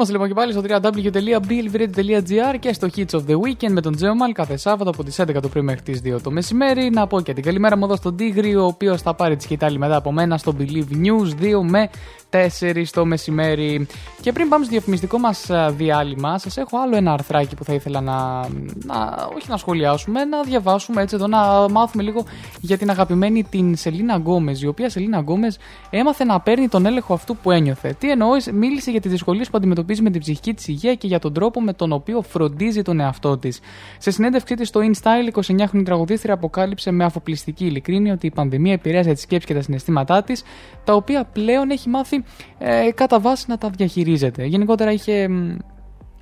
είμαστε λοιπόν και πάλι στο www.blvradio.gr και στο Hits of the Weekend με τον Τζέομαλ κάθε Σάββατο από τις 11 το πρωί μέχρι τις 2 το μεσημέρι. Να πω και την καλημέρα μου εδώ στον Τίγρη, ο οποίος θα πάρει τη σκυτάλη μετά από μένα στο Believe News 2 με 4 το μεσημέρι. Και πριν πάμε στο διαφημιστικό μας διάλειμμα, σας έχω άλλο ένα αρθράκι που θα ήθελα να, να. όχι να σχολιάσουμε, να διαβάσουμε έτσι εδώ, να μάθουμε λίγο για την αγαπημένη την Σελίνα Γκόμες, η οποία Σελίνα Γκόμες έμαθε να παίρνει τον έλεγχο αυτού που ένιωθε. Τι εννοώ, μίλησε για τις δυσκολίες που αντιμετωπίζει με την ψυχική της υγεία και για τον τρόπο με τον οποίο φροντίζει τον εαυτό της. Σε συνέντευξή της στο InStyle, 29χρονη τραγουδίστρια αποκάλυψε με αφοπλιστική ειλικρίνεια ότι η πανδημία επηρέασε τη σκέψη και τα συναισθήματά της, τα οποία πλέον έχει μάθει ε, κατά βάση να τα διαχειρίζεται. Γενικότερα είχε μ,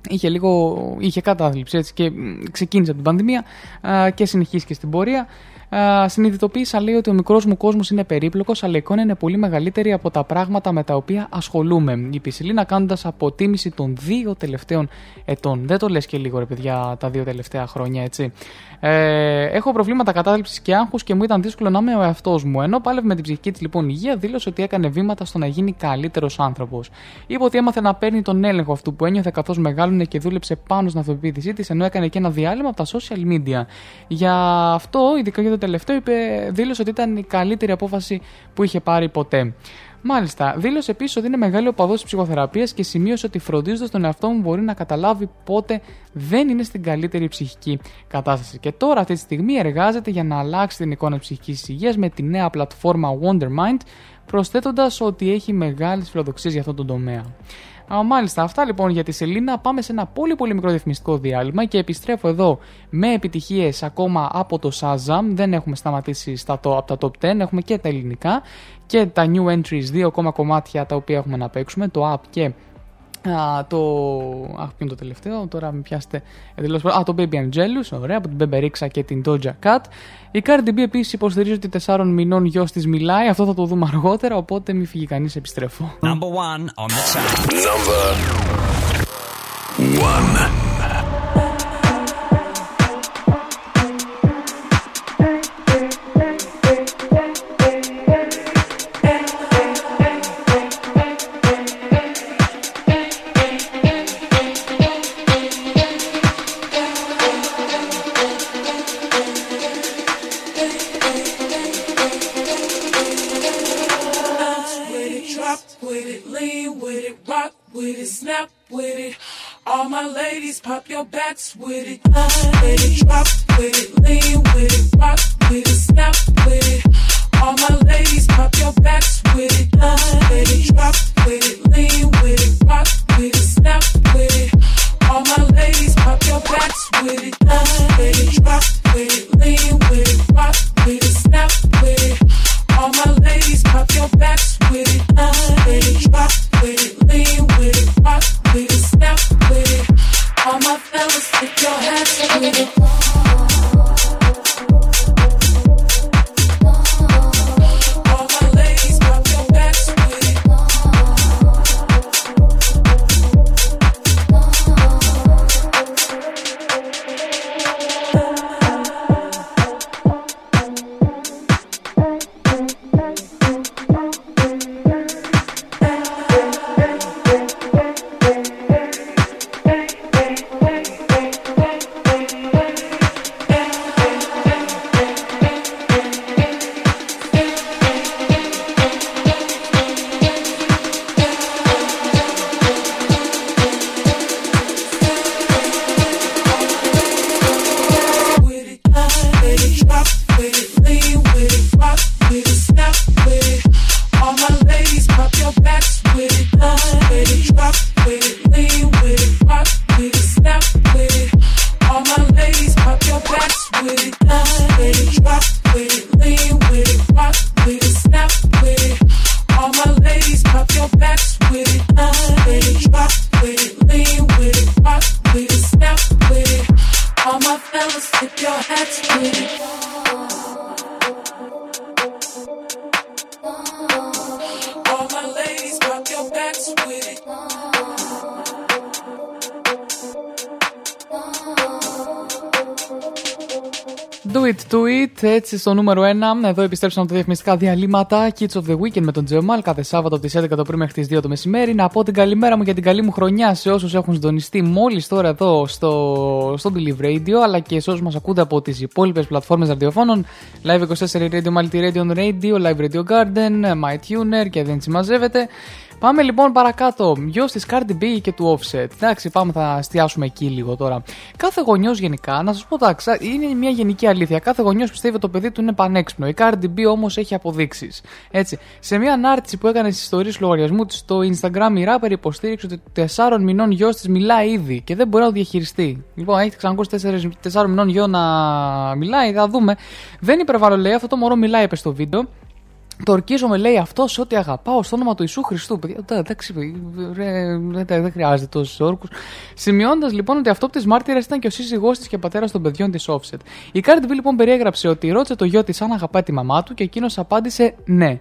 είχε λίγο είχε κατάθλιψη έτσι, και μ, ξεκίνησε από την πανδημία α, και συνεχίστηκε στην πορεία. Α, συνειδητοποίησα λέει ότι ο μικρός μου κόσμος είναι περίπλοκος, αλλά η εικόνα είναι πολύ μεγαλύτερη από τα πράγματα με τα οποία ασχολούμαι. Η Σελίνα κάνοντας αποτίμηση των δύο τελευταίων ετών. Δεν το λες και λίγο, ρε παιδιά, τα δύο τελευταία χρόνια, έτσι. Ε, έχω προβλήματα κατάθλιψης και άγχους και μου ήταν δύσκολο να είμαι ο εαυτός μου. Ενώ πάλευε με την ψυχική της λοιπόν υγεία, δήλωσε ότι έκανε βήματα στο να γίνει καλύτερος άνθρωπος. Είπε ότι έμαθε να παίρνει τον έλεγχο αυτού που ένιωθε καθώς μεγάλωνε και δούλεψε πάνω στην αυτοπεποίθησή της, ενώ έκανε και ένα διάλειμμα από τα social media. Για αυτό, ειδικά για το τελευταίο, είπε, δήλωσε ότι ήταν η καλύτερη απόφαση που είχε πάρει ποτέ. Μάλιστα, δήλωσε επίσης ότι είναι μεγάλη οπαδός της ψυχοθεραπείας και σημείωσε ότι φροντίζοντας τον εαυτό μου μπορεί να καταλάβει πότε δεν είναι στην καλύτερη ψυχική κατάσταση. Και τώρα, αυτή τη στιγμή, εργάζεται για να αλλάξει την εικόνα ψυχικής υγείας με τη νέα πλατφόρμα Wondermind προσθέτοντας ότι έχει μεγάλες φιλοδοξίες για αυτόν τον τομέα. Α, μάλιστα, αυτά λοιπόν για τη Σελίνα. Πάμε σε ένα πολύ πολύ μικρό διαφημιστικό διάλειμμα και επιστρέφω εδώ με επιτυχίες ακόμα από το Shazam. Δεν έχουμε σταματήσει στα το, από τα top 10, έχουμε και τα ελληνικά και τα new entries, δύο ακόμα κομμάτια τα οποία έχουμε να παίξουμε, το app και Α, το. Αχ, ποιο είναι το τελευταίο, τώρα με πιάσετε εντελώς. Α, το Baby Angelus, ωραία, από την Beberixa και την Doja Cat. Η Cardi B επίσης υποστηρίζει ότι 4 μηνών γιος της μιλάει, αυτό θα το δούμε αργότερα, οπότε μη φύγει κανείς, επιστρέφω. Number one on the chart. Number one. What's with it? Έτσι στο νούμερο 1. Εδώ επιστρέψαμε από τα διαφημιστικά διαλύματα. Kids of the Weekend με τον Τζεωμάλ κάθε Σάββατο από τις 11 το πρωί μέχρι τις 2 το μεσημέρι. Να πω την καλημέρα μου και την καλή μου χρονιά σε όσους έχουν συντονιστεί μόλις τώρα εδώ στο, στο Believe Radio, αλλά και σε όσους μας ακούτε από τις υπόλοιπες πλατφόρμες ραδιοφώνων. Live 24 Radio, Multi Radio Radio, Live Radio Garden, My Tuner και δεν συμμαζεύεται. Πάμε λοιπόν παρακάτω. Γιο της Cardi B και του Offset. Εντάξει, πάμε, θα εστιάσουμε εκεί λίγο τώρα. Κάθε γονιός γενικά, να σας πω εντάξει, είναι μια γενική αλήθεια. Κάθε γονιός πιστεύει ότι το παιδί του είναι πανέξυπνο. Η Cardi B όμως έχει αποδείξεις. Έτσι, σε μια ανάρτηση που έκανε στις ιστορίες του λογαριασμού της στο Instagram, η rapper υποστήριξε ότι 4 μηνών γιος της μιλάει ήδη και δεν μπορεί να το διαχειριστεί. Λοιπόν, έχετε ξανακούσει 4, 4 μηνών γιο να μιλάει, θα δούμε. Δεν υπερβάλλω, λέει, αυτό το μωρό μιλάει, είπε στο βίντεο. Το ορκίζομαι, λέει αυτός, ότι αγαπάω στο όνομα του Ιησού Χριστού. Παιδιά, τα- εντάξει, ρε, δεν δεν χρειάζεται τόσους όρκους. Σημειώνοντα λοιπόν ότι αυτό τη μάρτυρα ήταν και ο σύζυγός της και πατέρας των παιδιών της Offset. Η Cardi B λοιπόν περιέγραψε ότι ρώτησε το γιο της αν αγαπάει τη μαμά του και εκείνος απάντησε ναι.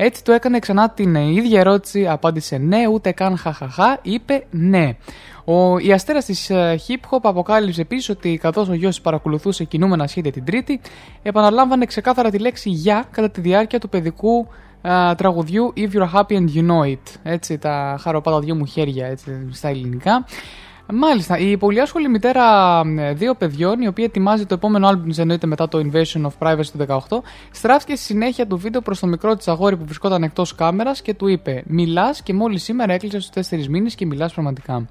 Έτσι το έκανε ξανά την ε, ίδια ερώτηση, απάντησε ναι, ούτε καν χαχαχά, είπε ναι. Ο, η αστέρα της hip hop αποκάλυψε επίσης ότι καθώς ο γιος παρακολουθούσε κινούμενα σχέδια την Τρίτη, επαναλάμβανε ξεκάθαρα τη λέξη για κατά τη διάρκεια του παιδικού α, τραγουδιού If You're Happy and You Know It. Έτσι, τα χαροπά τα δυο μου χέρια έτσι, στα ελληνικά. Μάλιστα. Η πολύ άσχολη μητέρα ε, δύο παιδιών, η οποία ετοιμάζει το επόμενο άλμπουμ της εννοείται μετά το Invasion of Privacy του 18, στράφηκε στη συνέχεια του βίντεο προς το μικρό της αγόρι που βρισκόταν εκτός κάμερας και του είπε: Μιλάς και μόλις σήμερα έκλεισες στου 4 μήνες και μιλάς πραγματικά.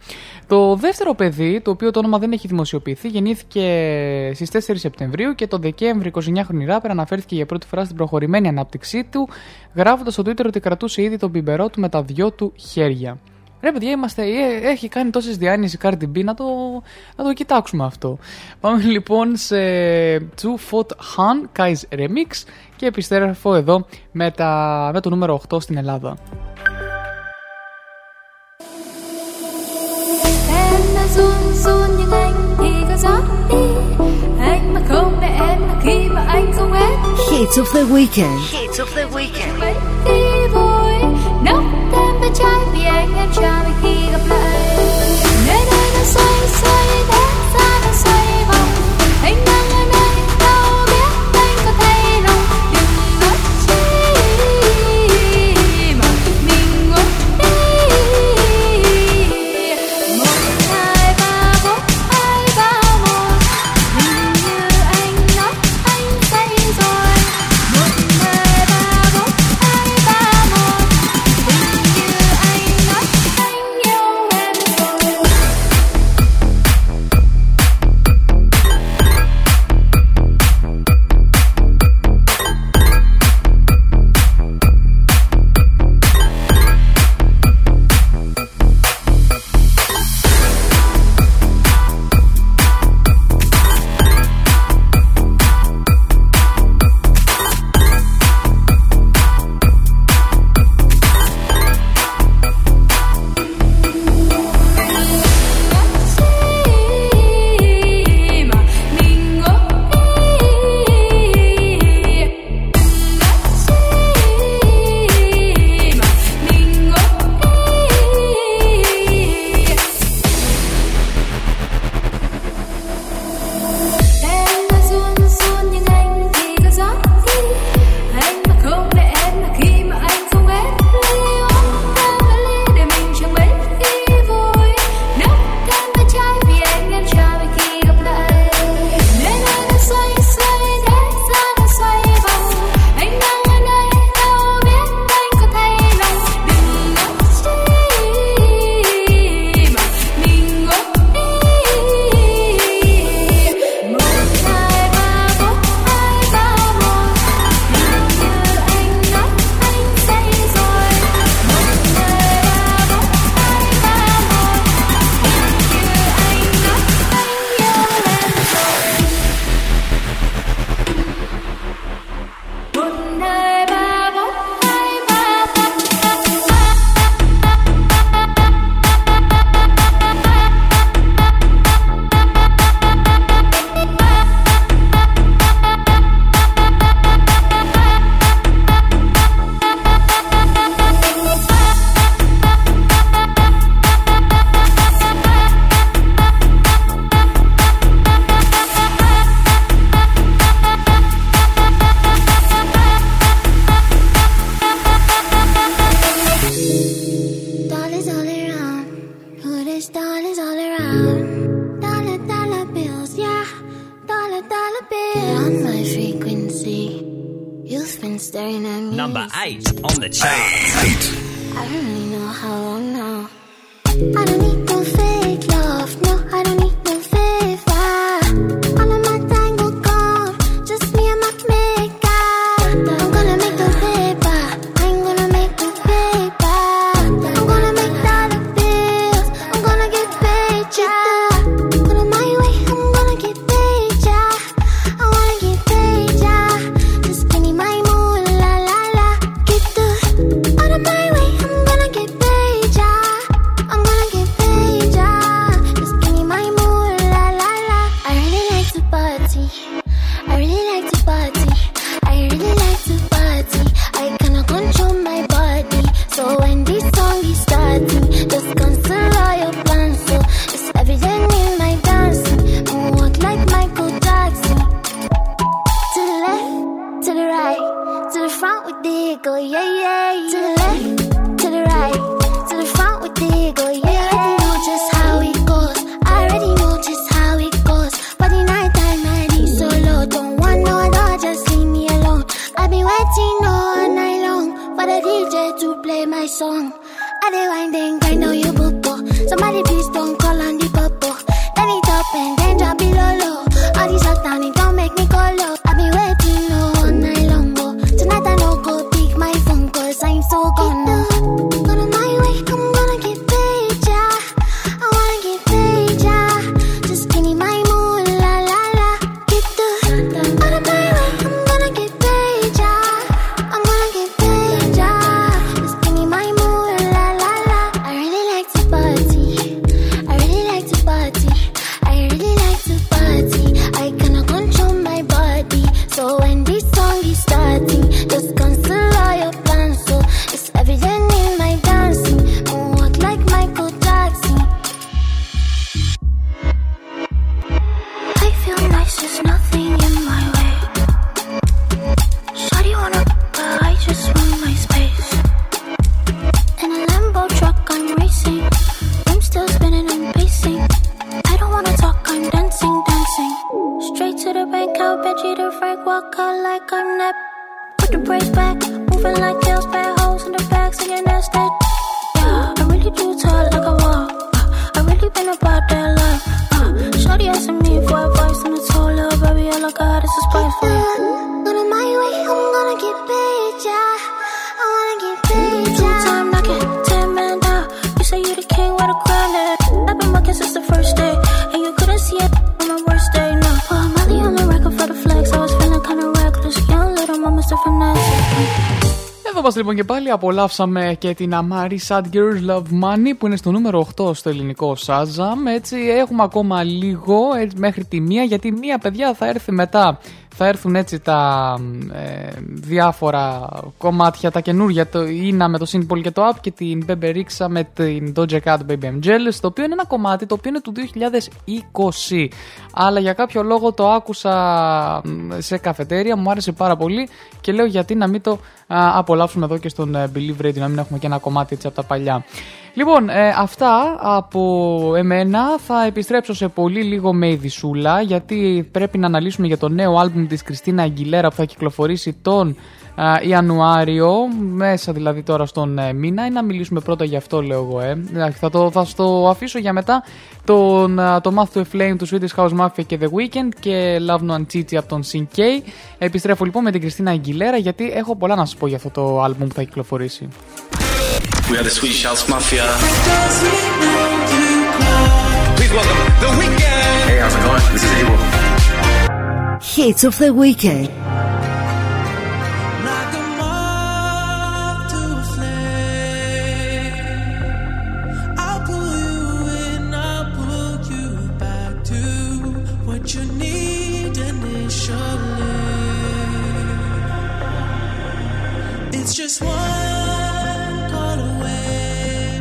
Το δεύτερο παιδί, το οποίο το όνομα δεν έχει δημοσιοποιηθεί, γεννήθηκε στις 4 Σεπτεμβρίου και τον Δεκέμβρη 29χρονη ράπερ αναφέρθηκε για πρώτη φορά στην προχωρημένη ανάπτυξή του, γράφοντας στο Twitter ότι κρατούσε ήδη τον μπιμπερό του με τα δυο του χέρια. Ρε παιδιά, είμαστε, ε, έχει κάνει τόσες διάνοιε η Cardi B, να το, να το κοιτάξουμε αυτό. Πάμε λοιπόν σε Two Foot Han Kai's Remix και επιστρέφω εδώ με, το νούμερο 8 στην Ελλάδα. Em chào mình khi gặp lại Nơi xoay Thế και πάλι απολαύσαμε και την Amari Sad Girls Love Money που είναι στο νούμερο 8 στο ελληνικό Shazam. Έτσι έχουμε ακόμα λίγο έτσι, μέχρι τη μία γιατί μία παιδιά θα έρθει μετά. Θα έρθουν έτσι τα ε, διάφορα κομμάτια, τα καινούργια, το Ina με το Simple και το Up και την Bebe Rexha με την Doja Cat Baby I'm Jealous, το οποίο είναι ένα κομμάτι το οποίο είναι του 2020. Αλλά για κάποιο λόγο το άκουσα μ, σε καφετέρια, μου άρεσε πάρα πολύ και λέω γιατί να μην το α, απολαύσουμε εδώ και στον ε, Believe Radio, να μην έχουμε και ένα κομμάτι έτσι από τα παλιά. Λοιπόν, ε, αυτά από εμένα. Θα επιστρέψω σε πολύ λίγο με ειδισούλα, γιατί πρέπει να αναλύσουμε για το νέο άλμπουμ της Κριστίνα Αγγιλέρα που θα κυκλοφορήσει τον α, Ιανουάριο, μέσα δηλαδή τώρα στον ε, μήνα, ή να μιλήσουμε πρώτα για αυτό, λέω εγώ. Ε. Εντάξει, Θα, το, θα στο αφήσω για μετά τον, α, το Math to a Flame του Swedish House Mafia και The Weeknd και Love No Anchichi από τον Sin K. Επιστρέφω λοιπόν με την Κριστίνα Αγγιλέρα, γιατί έχω πολλά να σας πω για αυτό το άλμπουμ που θα κυκλοφορήσει. We are the Swedish House Mafia. Please welcome The Weeknd. Hey, how's it going? This is Abel. Hits of the weekend. Just one call away,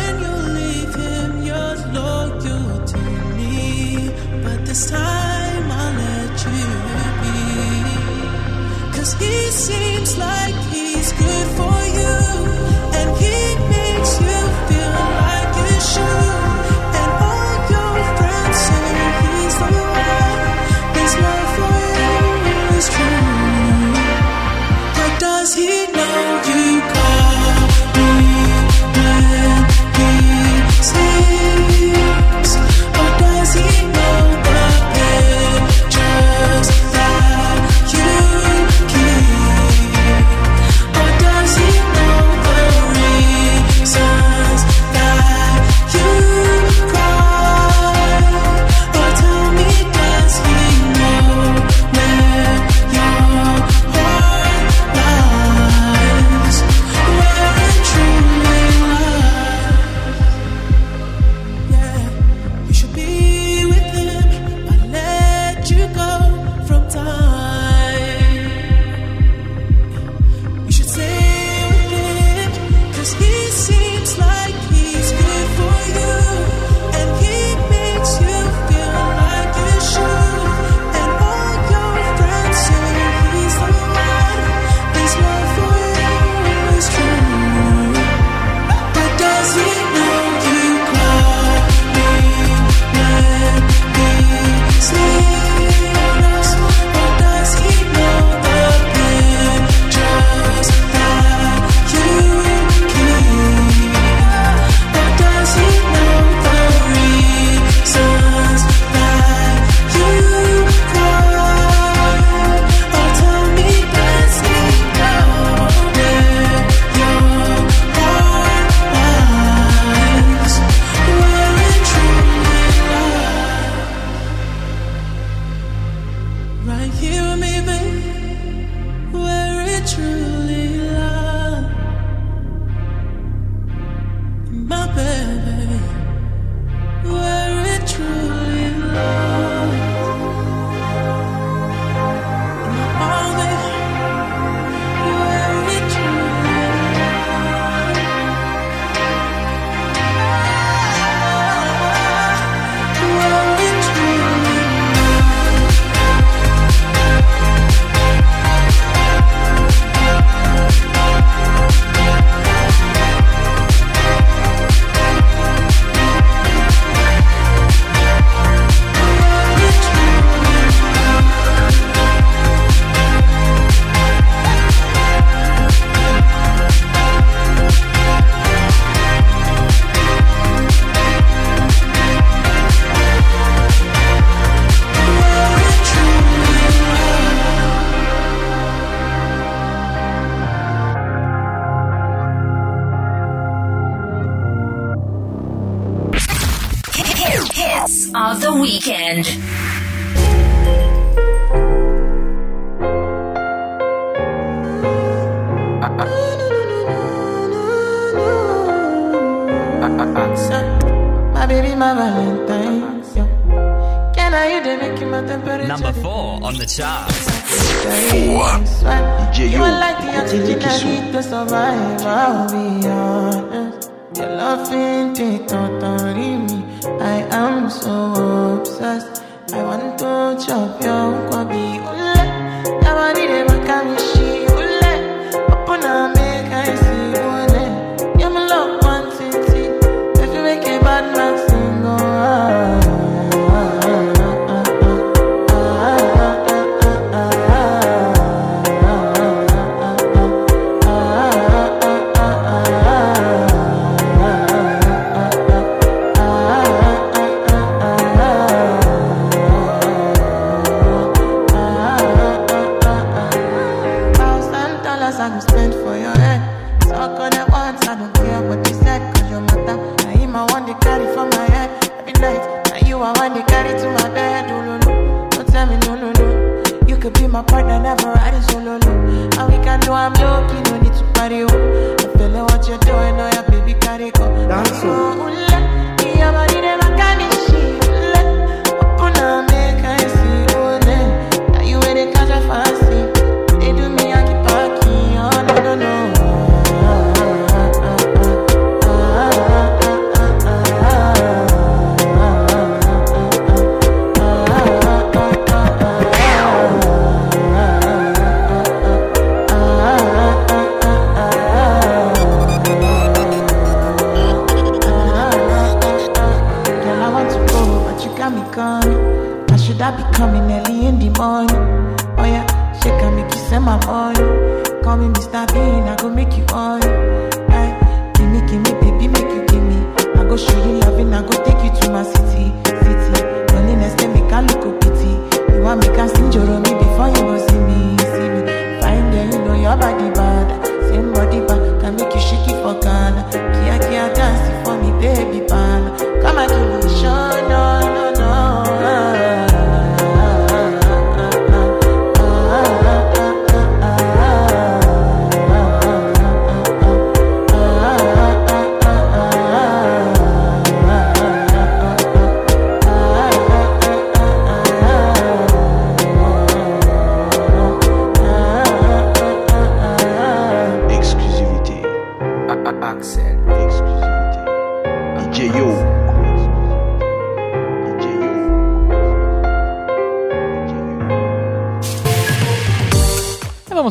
and you'll leave him your loyal to me. But this time I'll let you be. Cause he seems like he's good for you.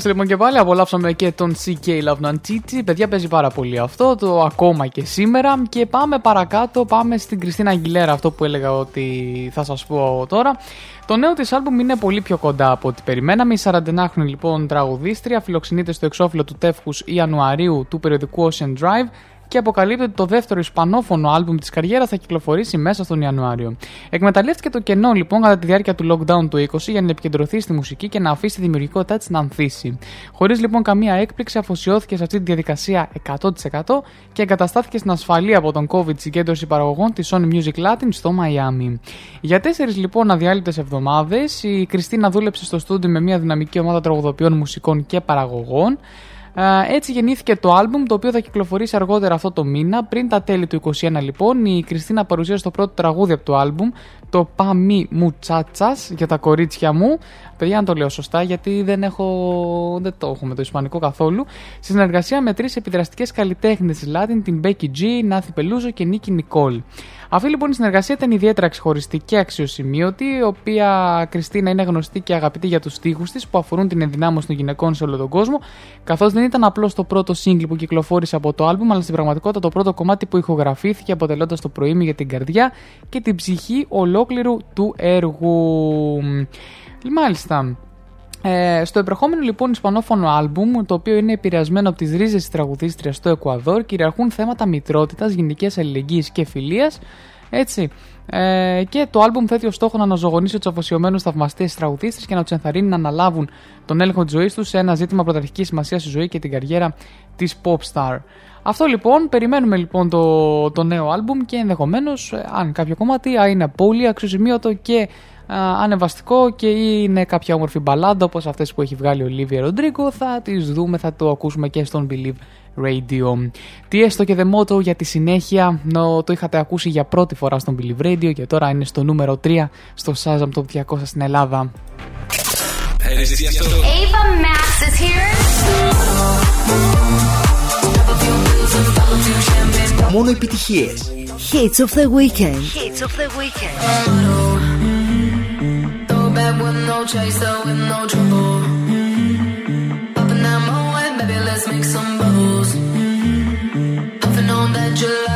Λοιπόν και πάλι. Απολαύσαμε και τον CK Love Nanchichi. Παιδιά παίζει πάρα πολύ αυτό, το ακόμα και σήμερα. Και πάμε παρακάτω, πάμε στην Κριστίνα Αγγιλέρα, αυτό που έλεγα ότι θα σας πω τώρα. Το νέο της άλμπουμ είναι πολύ πιο κοντά από ό,τι περιμέναμε. Η 49χρονη λοιπόν τραγουδίστρια φιλοξενείται στο εξώφυλλο του τεύχους Ιανουαρίου του περιοδικού Ocean Drive και αποκαλύπτει ότι το δεύτερο ισπανόφωνο άλμπουμ της καριέρας θα κυκλοφορήσει μέσα στον Ιανουάριο. Εκμεταλλεύτηκε το κενό λοιπόν κατά τη διάρκεια του lockdown του 20 για να επικεντρωθεί στη μουσική και να αφήσει τη δημιουργικότητά της να ανθίσει. Χωρίς λοιπόν καμία έκπληξη, αφοσιώθηκε σε αυτή τη διαδικασία 100% και εγκαταστάθηκε στην ασφαλή από τον COVID συγκέντρωση παραγωγών της Sony Music Latin στο Μαϊάμι. Για τέσσερις λοιπόν αδιάλειπτες εβδομάδες, η Κριστίνα δούλεψε στο στούντιο με μια δυναμική ομάδα τραγουδοποιών, μουσικών και παραγωγών. Ε, Έτσι γεννήθηκε το άλμπουμ το οποίο θα κυκλοφορήσει αργότερα αυτό το μήνα. Πριν τα τέλη του 2021 λοιπόν η Κριστίνα παρουσίασε το πρώτο τραγούδι από το άλμπουμ το Παμί Μουτσάτσας για τα κορίτσια μου. Παιδιά αν το λέω σωστά γιατί δεν, έχω, δεν το έχω με το ισπανικό καθόλου. Στη συνεργασία με τρεις επιδραστικές καλλιτέχνες της Latin την Becky G, Νάθη Πελούζο και Νίκη Νικόλ. Αυτή λοιπόν η συνεργασία ήταν ιδιαίτερα ξεχωριστή και αξιοσημείωτη, η οποία Κριστίνα είναι γνωστή και αγαπητή για τους στίχους της που αφορούν την ενδυνάμωση των γυναικών σε όλο τον κόσμο, καθώς δεν ήταν απλώς το πρώτο σύγκλι που κυκλοφόρησε από το άλμπουμ, αλλά στην πραγματικότητα το πρώτο κομμάτι που ηχογραφήθηκε αποτελώντας το προήμιο για την καρδιά και την ψυχή ολόκληρου του έργου. Μάλιστα. Ε, στο επερχόμενο λοιπόν ισπανόφωνο άλμπουμ, το οποίο είναι επηρεασμένο από τις ρίζες της τραγουδίστριας στο Εκουαδόρ, κυριαρχούν θέματα μητρότητας, γενική αλληλεγγύης και φιλίας, Έτσι. Ε, και το άλμπουμ θέτει ως στόχο να αναζωογονήσει τους αφοσιωμένους θαυμαστές τραγουδίστρε και να τους ενθαρρύνει να αναλάβουν τον έλεγχο της ζωής τους σε ένα ζήτημα πρωταρχικής σημασίας στη ζωή και την καριέρα της pop star. Αυτό λοιπόν, περιμένουμε λοιπόν το, το νέο άλμπουμ και ενδεχομένως, αν κάποιο κομμάτι α, είναι πολύ αξιοσημείωτο και α, ανεβαστικό και είναι κάποια όμορφη μπαλάντα όπως αυτές που έχει βγάλει ο Λίβια Ροντρίγκο θα τις δούμε, θα το ακούσουμε και στον Believe Radio. Τι έστω και The Motto για τη συνέχεια, νο, το είχατε ακούσει για πρώτη φορά στον Believe Radio και τώρα είναι στο νούμερο 3 στο Shazam Top 200 στην Ελλάδα. Ava Max is here. Μόνο επιτυχίες. Hits of the weekend. Hits of the weekend. Back with no chaser, with no trouble. Popping that moe, baby, let's make some bubbles. Puffing on that gelato,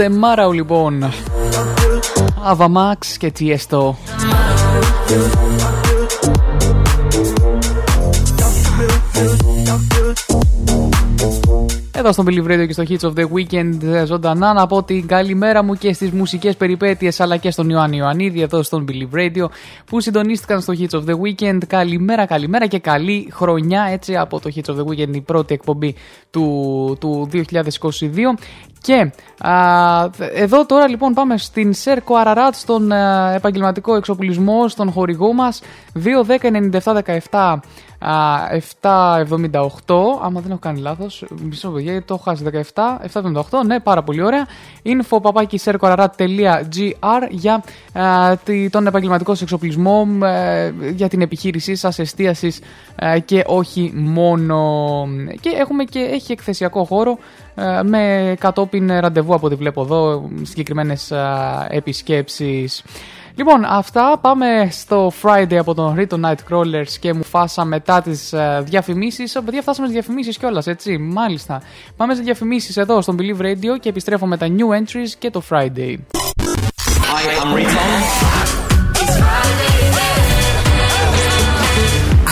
the Marrow λοιπόν. Ava Max και Tiesto. Εδώ στον Believe Radio και στο Hits of the Weekend ε, ζωντανά. Να πω την καλημέρα μου και στις μουσικές περιπέτειες αλλά και στον Ιωάννη Ιωαννίδη εδώ στον Believe Radio που συντονίστηκαν στο Hits of the Weekend. Καλημέρα, καλημέρα και καλή χρονιά έτσι από το Hits of the Weekend η πρώτη εκπομπή του, του 2022 και α, εδώ τώρα λοιπόν πάμε στην Σέρκο Αραράτ στον α, επαγγελματικό εξοπλισμό στον χορηγό μας. 2-10-97-17 778, άμα δεν έχω κάνει λάθος, μισό παιδιά, γιατί το έχω χάσει 17, 778, ναι, πάρα πολύ ωραία. info papakisserkorarat.gr για α, τη- τον επαγγελματικό σας εξοπλισμό ε, για την επιχείρησή σας εστίασης ε, και όχι μόνο. Και έχουμε και έχει εκθεσιακό χώρο ε, με κατόπιν ραντεβού από ό,τι βλέπω εδώ, συγκεκριμένες α, επισκέψεις. Λοιπόν, αυτά. Πάμε στο Friday από τον Rito Nightcrawlers και μου φάσα μετά τις uh, διαφημίσεις. Παιδιά, φτάσαμε στις διαφημίσεις κιόλας, έτσι. Μάλιστα. Πάμε σε διαφημίσεις εδώ στον Believe Radio και επιστρέφω με τα new entries και το Friday. Hi, I'm Rito.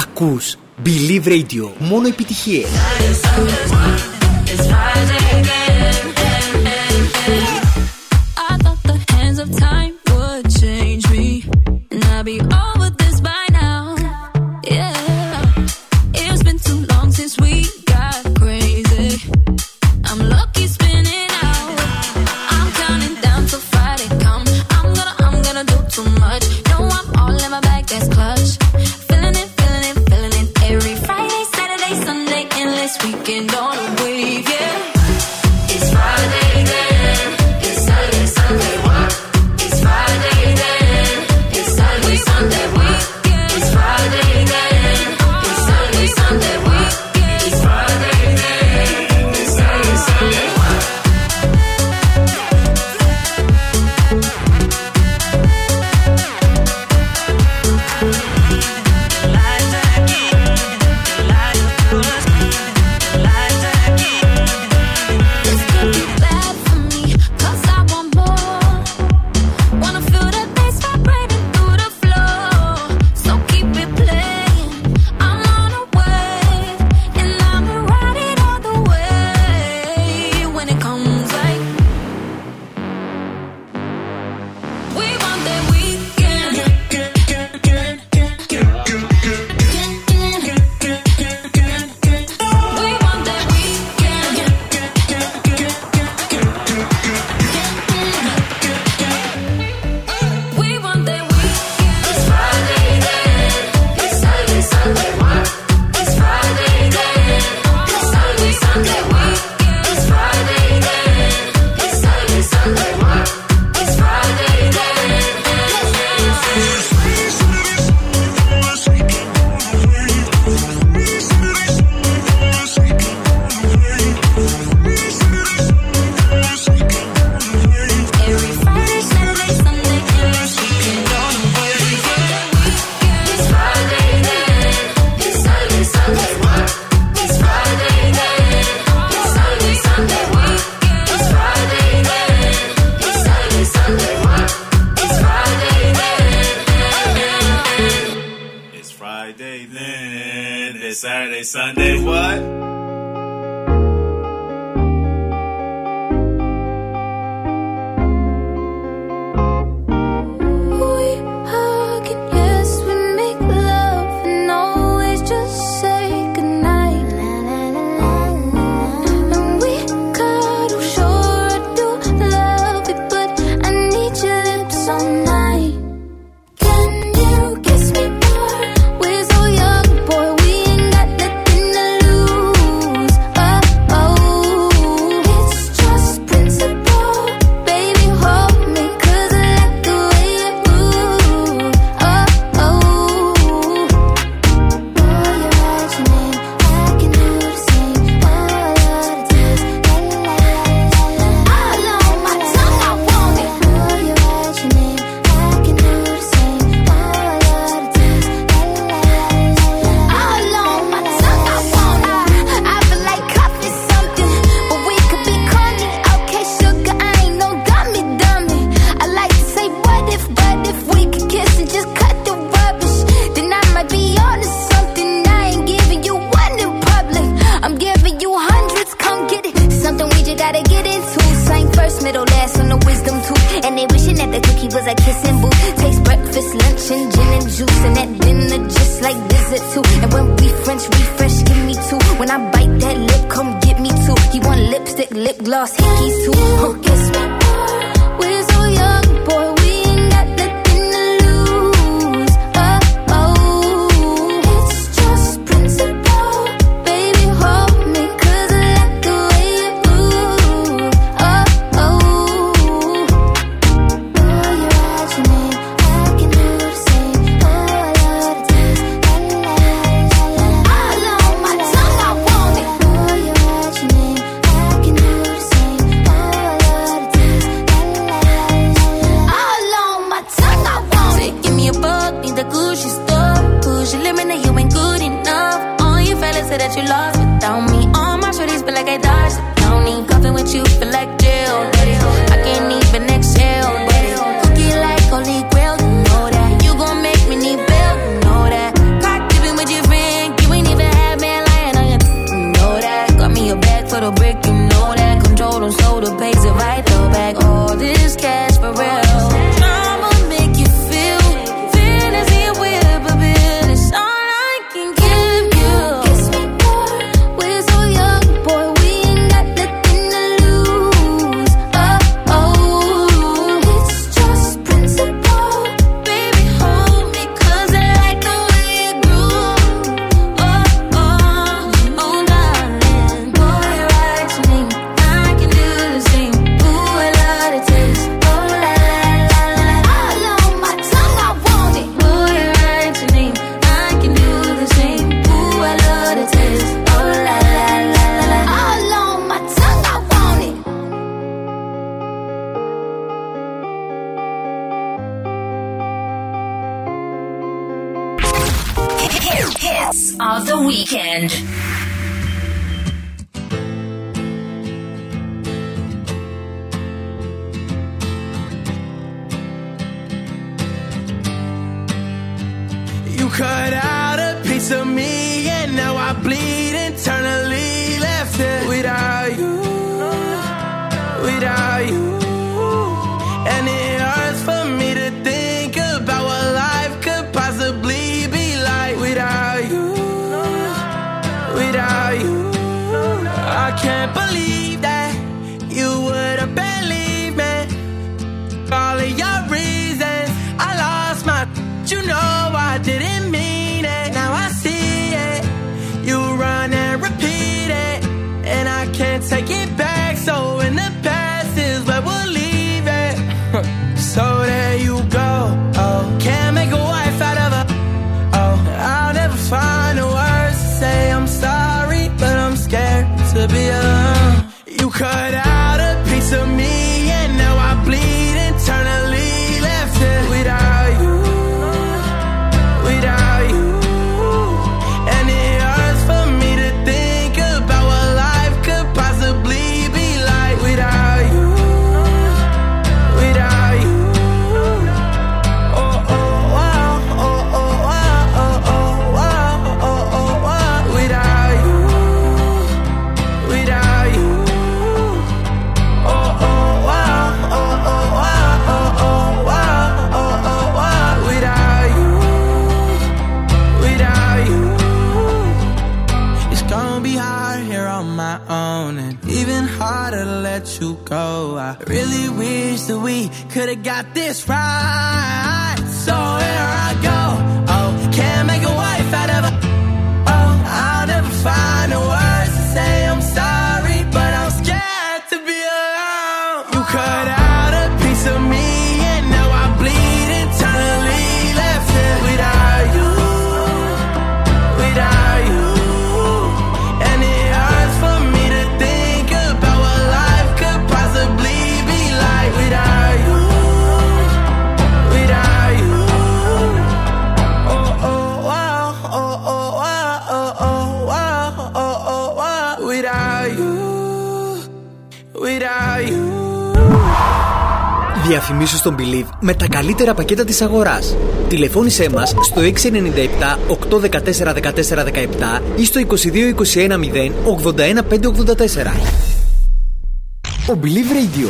Ακούς Believe Radio. Μόνο επιτυχίες. then it's Saturday, Sunday, what? καλύτερα πακέτα της αγοράς. Τηλεφώνησέ μας στο 697 814 1417 ή στο 22 21 0 81 584. Ο Believe Radio.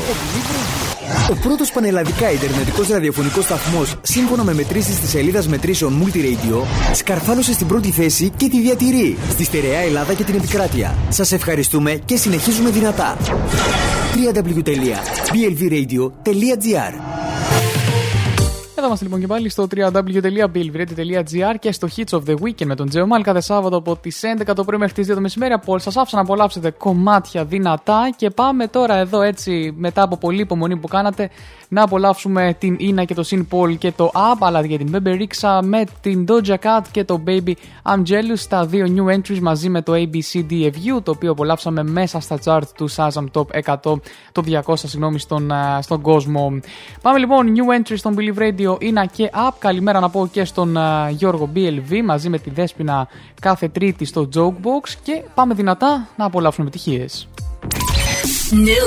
Ο πρώτος πανελλαδικά Ιντερνετικός ραδιοφωνικός σταθμός σύμφωνα με μετρήσεις της σελίδας μετρήσεων Multiradio σκαρφάλωσε στην πρώτη θέση και τη διατηρεί στη στερεά Ελλάδα και την επικράτεια. Σας ευχαριστούμε και συνεχίζουμε δυνατά. www.blvradio.gr είμαστε λοιπόν και πάλι στο www.billvrede.gr και στο Hits of the Weekend με τον Τζεωμάλ κάθε Σάββατο από τις 11 το πρωί μέχρι τις 2 το μεσημέρι. Από σας άφησα να απολαύσετε κομμάτια δυνατά και πάμε τώρα εδώ έτσι μετά από πολλή υπομονή που κάνατε να απολαύσουμε την Ina και το Sin Paul και το Ab αλλά για την Bebe Rixa με την Doja Cat και το Baby Angelus τα δύο new entries μαζί με το ABCDFU το οποίο απολαύσαμε μέσα στα chart του Shazam Top 100 το 200 συγγνώμη στον, στον κόσμο. Πάμε λοιπόν new entries στον Believe Radio Ίνα και Απ. Καλημέρα να πω και στον Γιώργο BLV μαζί με τη Δέσποινα κάθε Τρίτη στο Jokebox και πάμε δυνατά να απολαύσουμε επιτυχίες. New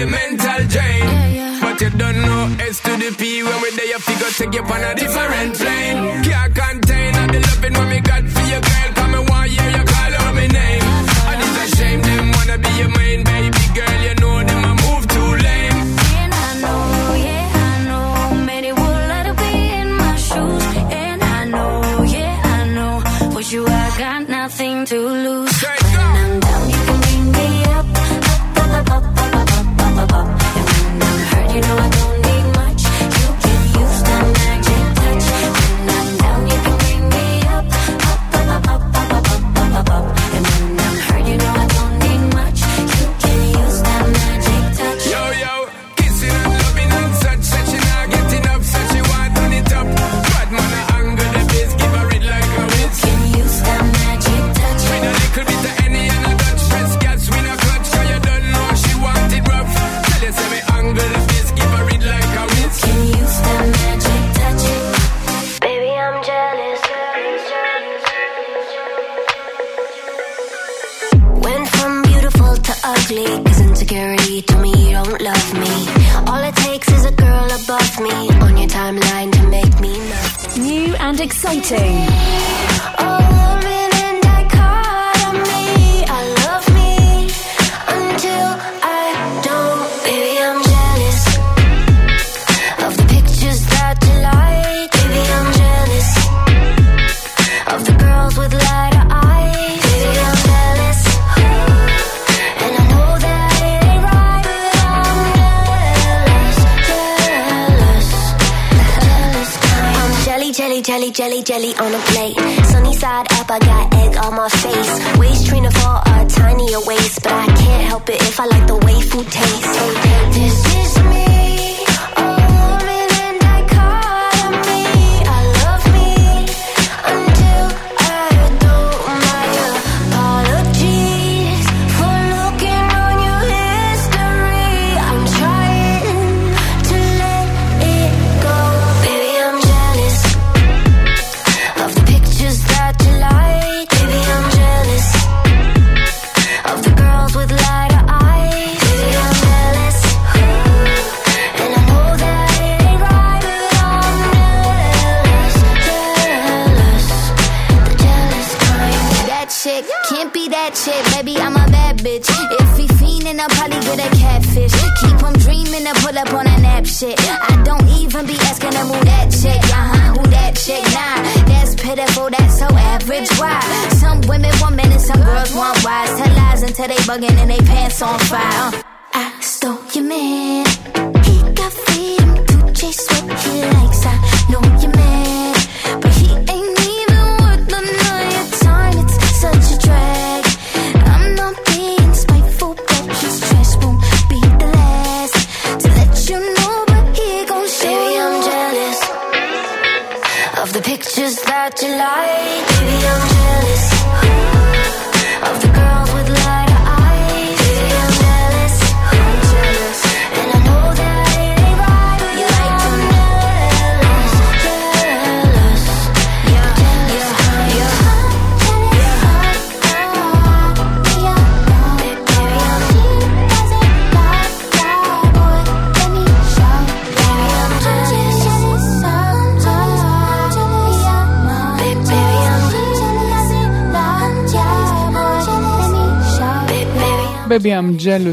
elemental drain. But you don't know S to the P when we're there, you figure take you on a different plane. Can't contain all the loving when we got for your girl.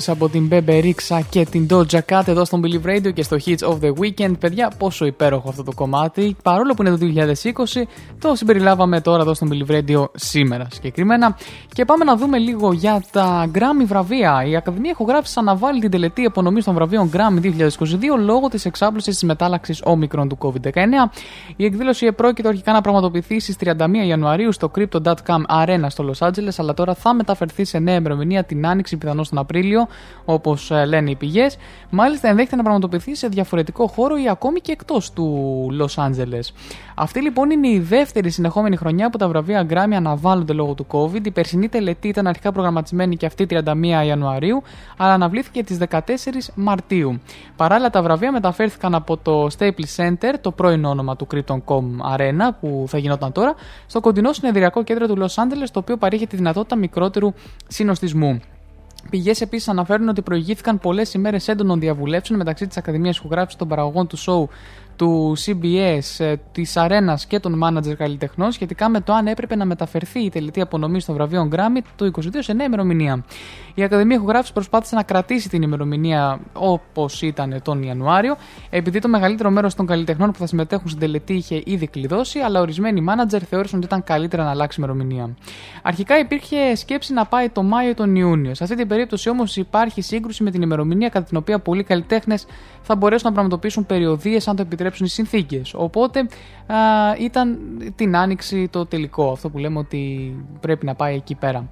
Από την Bebe Rexha και την Doja Cat εδώ στον Believe Radio και στο Hits of the Weekend. Παιδιά, πόσο υπέροχο αυτό το κομμάτι. Παρόλο που είναι το 2020, το συμπεριλάβαμε τώρα εδώ στον Believe Radio σήμερα συγκεκριμένα. Και πάμε να δούμε λίγο για τα Grammy βραβεία. Η Ακαδημία Ηχογράφηση αναβάλει την τελετή απονομή των βραβείων Grammy 2022 λόγω της εξάπλωσης της μετάλλαξης όμικρον του COVID-19. Η εκδήλωση επρόκειτο αρχικά να πραγματοποιηθεί στις 31 Ιανουαρίου στο Crypto.com Arena στο Los Angeles, αλλά τώρα θα μεταφερθεί σε νέα ημερομηνία την Άνοιξη, πιθανώς τον Απρίλιο, όπως λένε οι πηγές. Μάλιστα, ενδέχεται να πραγματοποιηθεί σε διαφορετικό χώρο ή ακόμη και εκτός του Los Angeles. Αυτή λοιπόν είναι η δεύτερη συνεχόμενη χρονιά που τα βραβεία Grammy αναβάλλονται λόγω του COVID. Η περσινή τελετή ήταν αρχικά προγραμματισμένη και αυτή 31 Ιανουαρίου, αλλά αναβλήθηκε τις 14 Μαρτίου. Παράλληλα, τα βραβεία μεταφέρθηκαν από το Staples Center, το πρώην όνομα του Crypto.com Arena, που θα γινόταν τώρα, στο κοντινό συνεδριακό κέντρο του Los Angeles, το οποίο παρέχει τη δυνατότητα μικρότερου συνοστισμού. Πηγές επίσης αναφέρουν ότι προηγήθηκαν πολλές ημέρες έντονων διαβουλεύσεων μεταξύ της Ακαδημίας Ηχογράφησης των παραγωγών του σοου του CBS, ε, της Αρένα και των μάνατζερ καλλιτεχνών σχετικά με το αν έπρεπε να μεταφερθεί η τελετή απονομή των βραβείων Grammy το 22 σε νέα ημερομηνία. Η Ακαδημία Ηχογράφησης προσπάθησε να κρατήσει την ημερομηνία όπως ήταν τον Ιανουάριο, επειδή το μεγαλύτερο μέρος των καλλιτεχνών που θα συμμετέχουν στην τελετή είχε ήδη κλειδώσει, αλλά ορισμένοι μάνατζερ θεώρησαν ότι ήταν καλύτερα να αλλάξει ημερομηνία. Αρχικά υπήρχε σκέψη να πάει το Μάιο ή τον Ιούνιο. Σε αυτή την περίπτωση όμως υπάρχει σύγκρουση με την ημερομηνία κατά την οποία πολλοί καλλιτέχνες θα μπορέσουν να πραγματοποιήσουν περιοδίες αν το επιτρέψουν οι συνθήκες. Οπότε α, ήταν την άνοιξη το τελικό, αυτό που λέμε ότι πρέπει να πάει εκεί πέρα.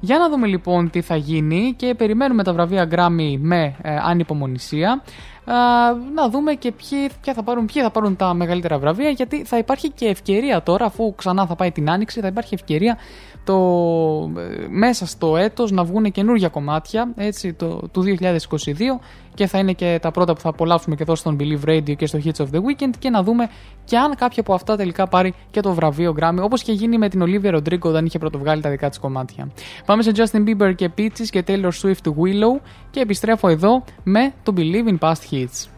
Για να δούμε λοιπόν τι θα γίνει και περιμένουμε τα βραβεία Grammy με ε, ανυπομονησία. Α, να δούμε και ποιοι, ποια θα πάρουν, ποιοι θα πάρουν τα μεγαλύτερα βραβεία γιατί θα υπάρχει και ευκαιρία τώρα αφού ξανά θα πάει την άνοιξη θα υπάρχει ευκαιρία το, ε, μέσα στο έτος να βγουν καινούργια κομμάτια έτσι, το, του 2022 και θα είναι και τα πρώτα που θα απολαύσουμε και εδώ στον Believe Radio και στο Hits of the Weekend και να δούμε και αν κάποιο από αυτά τελικά πάρει και το βραβείο Grammy όπως και γίνει με την Olivia Rodrigo όταν είχε πρωτοβγάλει τα δικά της κομμάτια. Πάμε σε Justin Bieber και Peaches και Taylor Swift Willow και επιστρέφω εδώ με το Believe in Past Hits.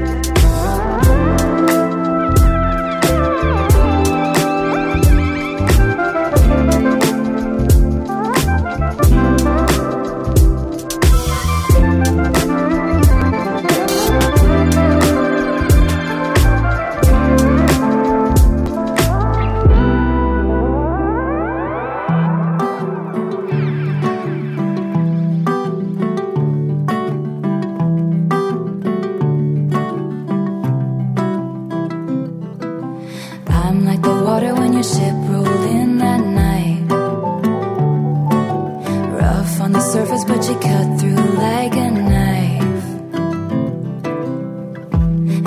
Cut through like a knife.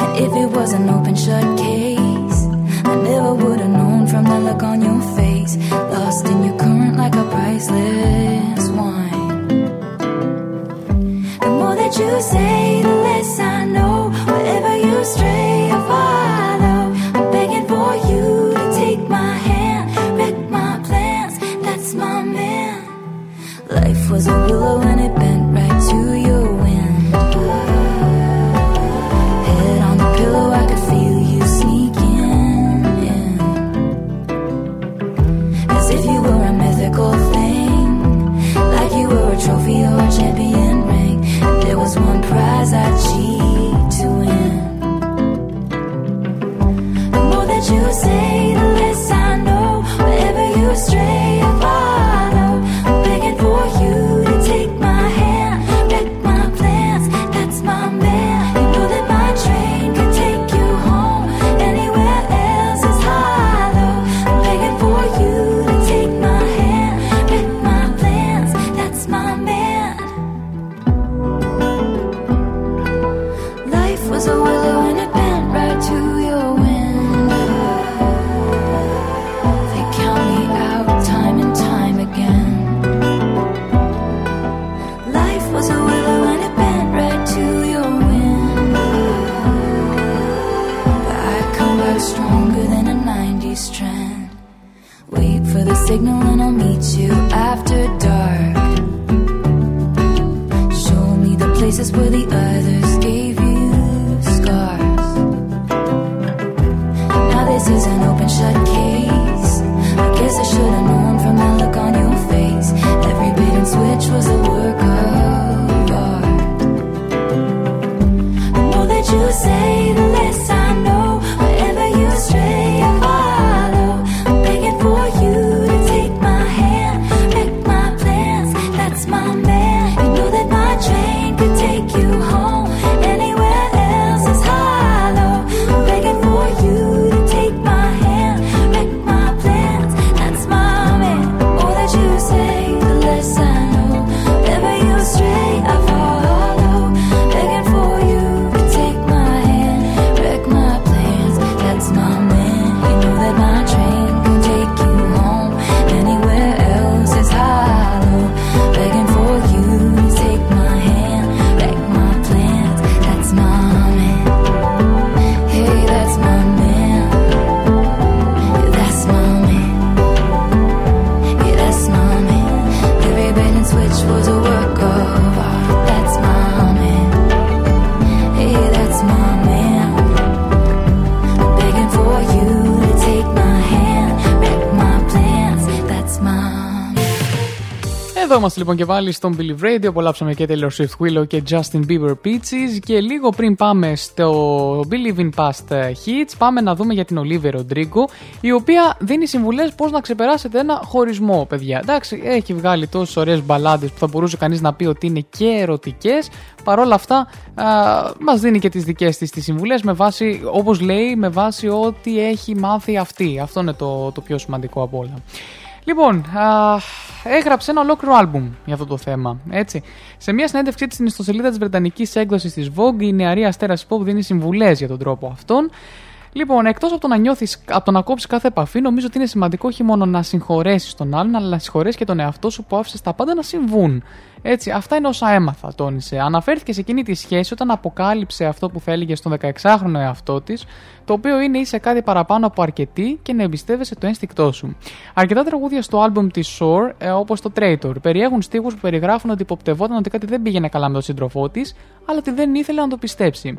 And if it was an open shut case, I never would have known from the look on your face. Lost in your current like a priceless wine. The more that you say, the less I know. Wherever you stray, λοιπόν και πάλι στον Believe Radio. Απολαύσαμε και Taylor Swift Willow και Justin Bieber Peaches. Και λίγο πριν πάμε στο Believe in Past Hits, πάμε να δούμε για την Olivia Rodrigo, η οποία δίνει συμβουλές πώς να ξεπεράσετε ένα χωρισμό, παιδιά. Εντάξει, έχει βγάλει τόσες ωραίες μπαλάντε που θα μπορούσε κανείς να πει ότι είναι και ερωτικές. Παρ' όλα αυτά, μας δίνει και τις δικές της τις συμβουλές με βάση, όπως λέει, με βάση ό,τι έχει μάθει αυτή. Αυτό είναι το, το πιο σημαντικό από όλα. Λοιπόν, α, έγραψε ένα ολόκληρο άλμπουμ για αυτό το θέμα. Έτσι. Σε μια συνέντευξή της στην ιστοσελίδα της Βρετανικής έκδοσης της Vogue, η νεαρή αστέρα pop δίνει συμβουλές για τον τρόπο αυτόν. Λοιπόν, εκτός από το να νιώθεις, από το να κόψεις κάθε επαφή, νομίζω ότι είναι σημαντικό όχι μόνο να συγχωρέσεις τον άλλον, αλλά να συγχωρέσεις και τον εαυτό σου που άφησες τα πάντα να συμβούν. Έτσι, αυτά είναι όσα έμαθα, τόνισε. Αναφέρθηκε σε εκείνη τη σχέση όταν αποκάλυψε αυτό που θα έλεγε στον 16χρονο εαυτό της, το οποίο είναι είσαι κάτι παραπάνω από αρκετή και να εμπιστεύεσαι το ένστικτό σου. Αρκετά τραγούδια στο άλμπουμ της Shore, ε, όπως το Traitor, περιέχουν στίχους που περιγράφουν ότι υποπτευόταν ότι κάτι δεν πήγαινε καλά με τον σύντροφό της, αλλά ότι δεν ήθελε να το πιστέψει.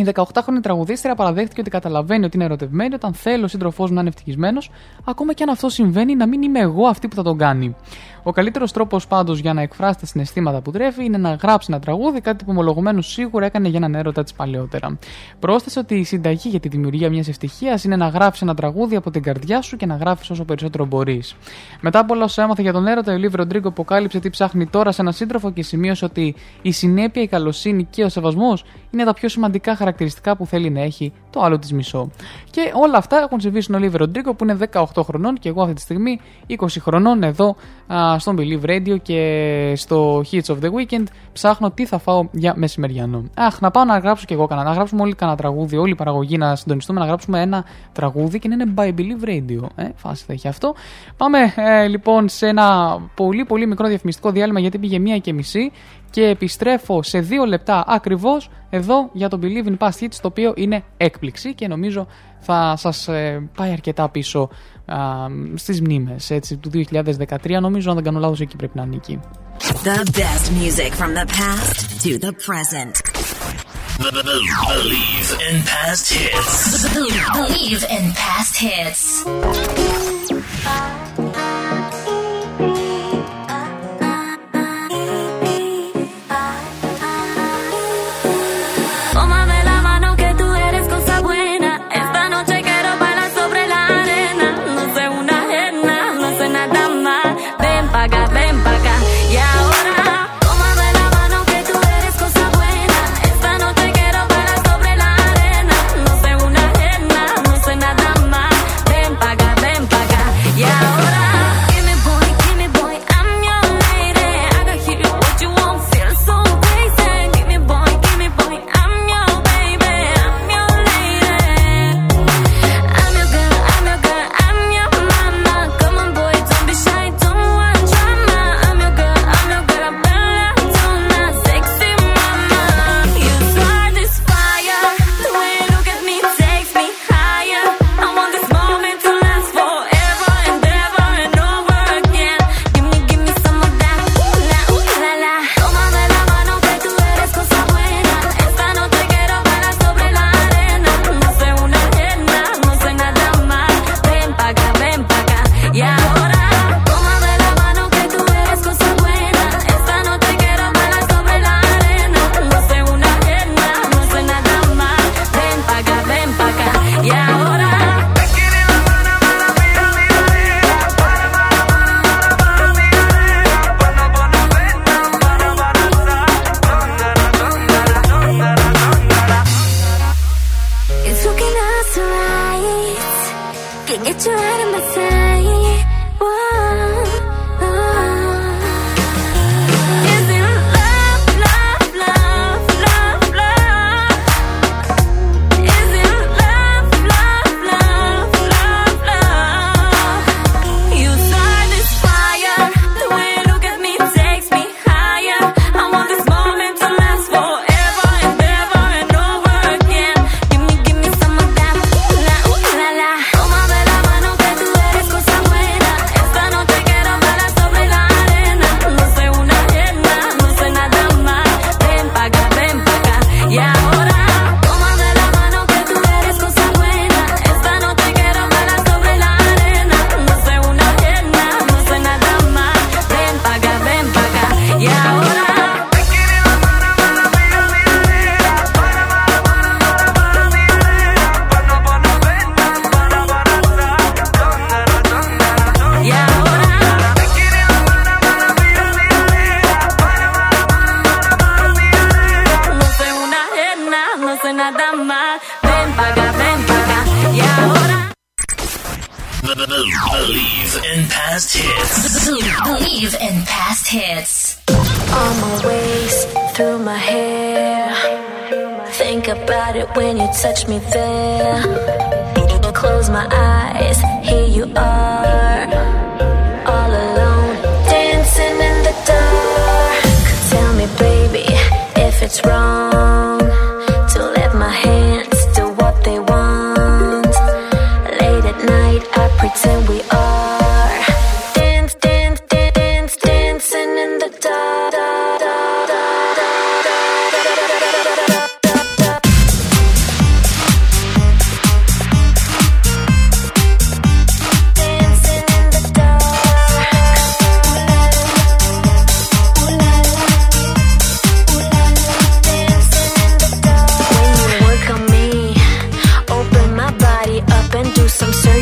Η 18χρονη τραγουδίστρια παραδέχτηκε ότι καταλαβαίνει ότι είναι ερωτευμένη όταν θέλει ο σύντροφός μου να είναι ευτυχισμένος, ακόμα και αν αυτό συμβαίνει, να μην είμαι εγώ αυτή που θα τον κάνει. Ο καλύτερος τρόπος πάντως για να εκφράσει τα συναισθήματα που τρέφει είναι να γράψει ένα τραγούδι, κάτι που ομολογουμένως σίγουρα έκανε για έναν έρωτα της παλαιότερα. Πρόσθεσε ότι η συνταγή για τη δημιουργία μιας ευτυχίας είναι να γράψει ένα τραγούδι από την καρδιά σου και να γράφεις όσο περισσότερο μπορείς. Μετά από όλα όσα έμαθε για τον έρωτα, ο Λίβ Ροντρίγκο αποκάλυψε τι ψάχνει τώρα σε έναν σύντροφο και σημείωσε ότι η συνέπεια, η καλοσύνη και ο σεβασμός είναι τα πιο σημαντικά χαρακτηριστικά που θέλει να έχει το άλλο της μισό. Και όλα αυτά έχουν συμβεί στον Ολίβερ Ροντρίγκο που είναι 18 χρονών και εγώ αυτή τη στιγμή 20 χρονών εδώ α, στον Believe Radio και στο Hits of the Weekend ψάχνω τι θα φάω για μεσημεριανό. Αχ, να πάω να γράψω και εγώ κανένα. Να γράψουμε όλοι κανένα τραγούδι, όλη η παραγωγή να συντονιστούμε να γράψουμε ένα τραγούδι και να είναι by Believe Radio. Ε, φάση θα έχει αυτό. Πάμε ε, λοιπόν σε ένα πολύ πολύ μικρό διαφημιστικό διάλειμμα γιατί πήγε μία και μισή και επιστρέφω σε δύο λεπτά ακριβώς εδώ για το Believe in Past Hits το οποίο είναι έκπληξη και νομίζω θα σας ε, πάει αρκετά πίσω α, στις μνήμες έτσι, του 2013 νομίζω αν δεν κάνω λάθος εκεί πρέπει να ανήκει. The best music from the past to the present. Believe in past hits. Believe in past hits.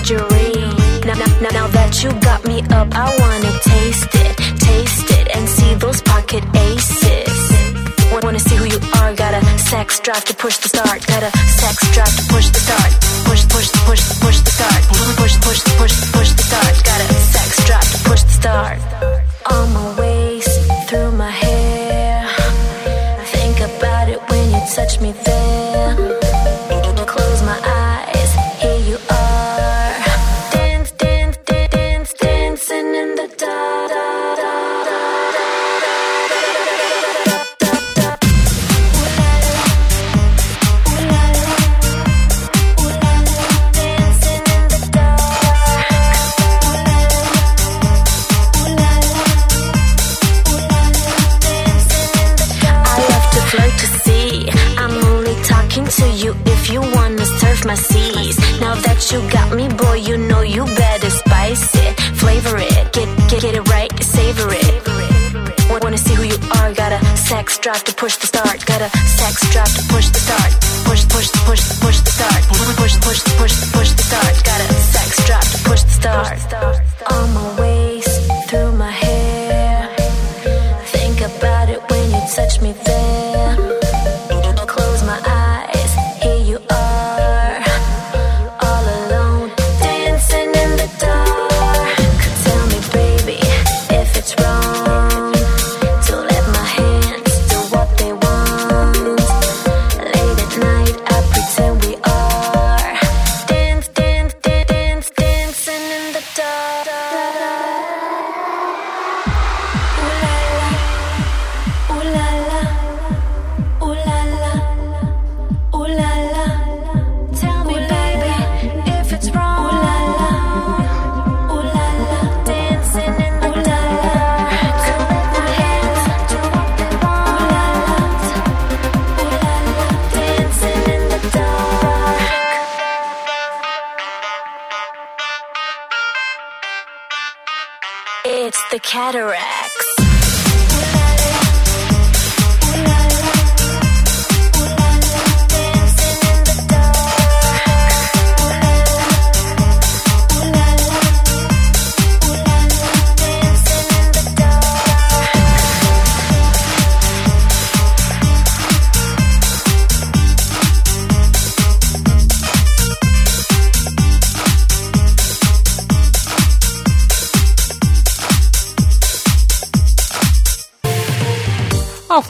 Surgery. Now, now, now, that you got me up, I wanna taste it, taste it, and see those pocket aces. Wanna see who you are? Got a sex drive to push the start. Got a sex drive to push the start. Push, push, push, push the start. Push, push, push, push, the start. Got a sex drive to push the start. On my waist, through my hair. I think about it when you touch me there. You got me, boy, you know you better spice it, flavor it, get get get it right, savor it. Wa- Wanna see who you are? Got a sex drive to push the start. Got a sex drive to push the start. Push push push push the start. Push push push push push the start. Got a sex drive to push the start. On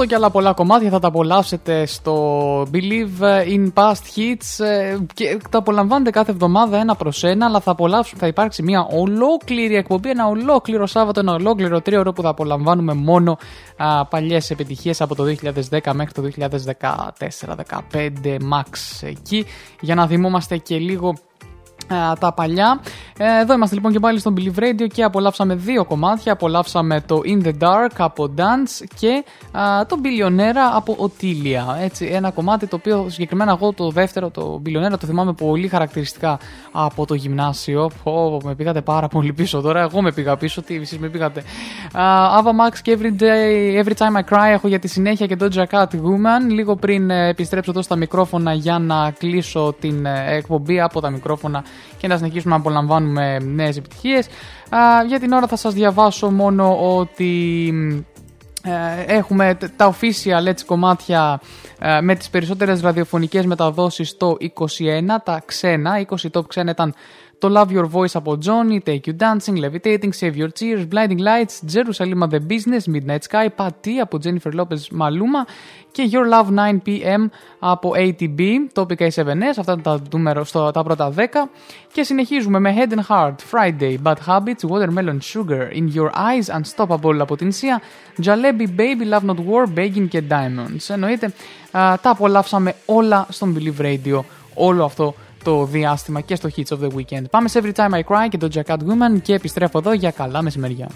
Αυτό και άλλα πολλά κομμάτια θα τα απολαύσετε στο Believe in Past Hits ε, και τα απολαμβάνετε κάθε εβδομάδα ένα προς ένα αλλά θα, απολαύσουν, θα υπάρξει μια ολόκληρη εκπομπή, ένα ολόκληρο Σάββατο, ένα ολόκληρο τρίωρο που θα απολαμβάνουμε μόνο α, παλιές επιτυχίες από το 2010 μέχρι το 2014-2015 max εκεί. Για να θυμόμαστε και λίγο α, τα παλιά. Ε, εδώ είμαστε λοιπόν και πάλι στον Believe Radio και απολαύσαμε δύο κομμάτια. Απολαύσαμε το In the Dark από Dance και α, το Billionaire από Otilia. Έτσι, ένα κομμάτι το οποίο συγκεκριμένα εγώ το δεύτερο, το Billionaire, το θυμάμαι πολύ χαρακτηριστικά από το γυμνάσιο. Πω, με πήγατε πάρα πολύ πίσω τώρα. Εγώ με πήγα πίσω, τι εσείς με πήγατε. Uh, Ava Max και Every, day, every Time I Cry έχω για τη συνέχεια και Doja Cat Woman. Λίγο πριν ε, επιστρέψω εδώ στα μικρόφωνα για να κλείσω την ε, εκπομπή από τα μικρόφωνα και να συνεχίσουμε να απολαμβάνουμε νέες επιτυχίες. Α, για την ώρα θα σας διαβάσω μόνο ότι ε, έχουμε τ- τα official έτσι, κομμάτια ε, με τις περισσότερες ραδιοφωνικές μεταδόσεις το 21, τα ξένα, 20 top ξένα ήταν Το Love Your Voice από Johnny, Take You Dancing, Levitating, Save Your Tears, Blinding Lights, Jerusalem The Business, Midnight Sky, Patty από Jennifer Lopez Maluma και Your Love 9pm από ATB, Topic A7S, αυτά είναι τα, νούμερο, στο, τα πρώτα 10. Και συνεχίζουμε με Head and Heart, Friday, Bad Habits, Watermelon Sugar, In Your Eyes, Unstoppable από την Sia, Jalebi Baby, Love Not War, Begging και Diamonds. Εννοείται, α, τα απολαύσαμε όλα στον Believe Radio όλο αυτό το διάστημα και στο Hits of the Weekend. Πάμε σε Every Time I Cry και το Jacket Woman και επιστρέφω εδώ για καλά μεσημεριά.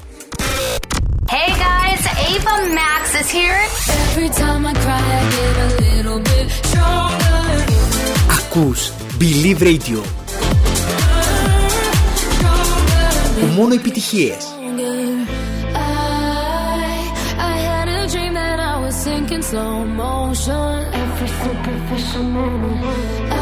Hey guys, Ava Max is here. Every time I cry, I get a little bit stronger. Ακούς Believe Radio. Που μόνο επιτυχίες. I, I had a dream that I was sinking slow motion. Every superficial moment.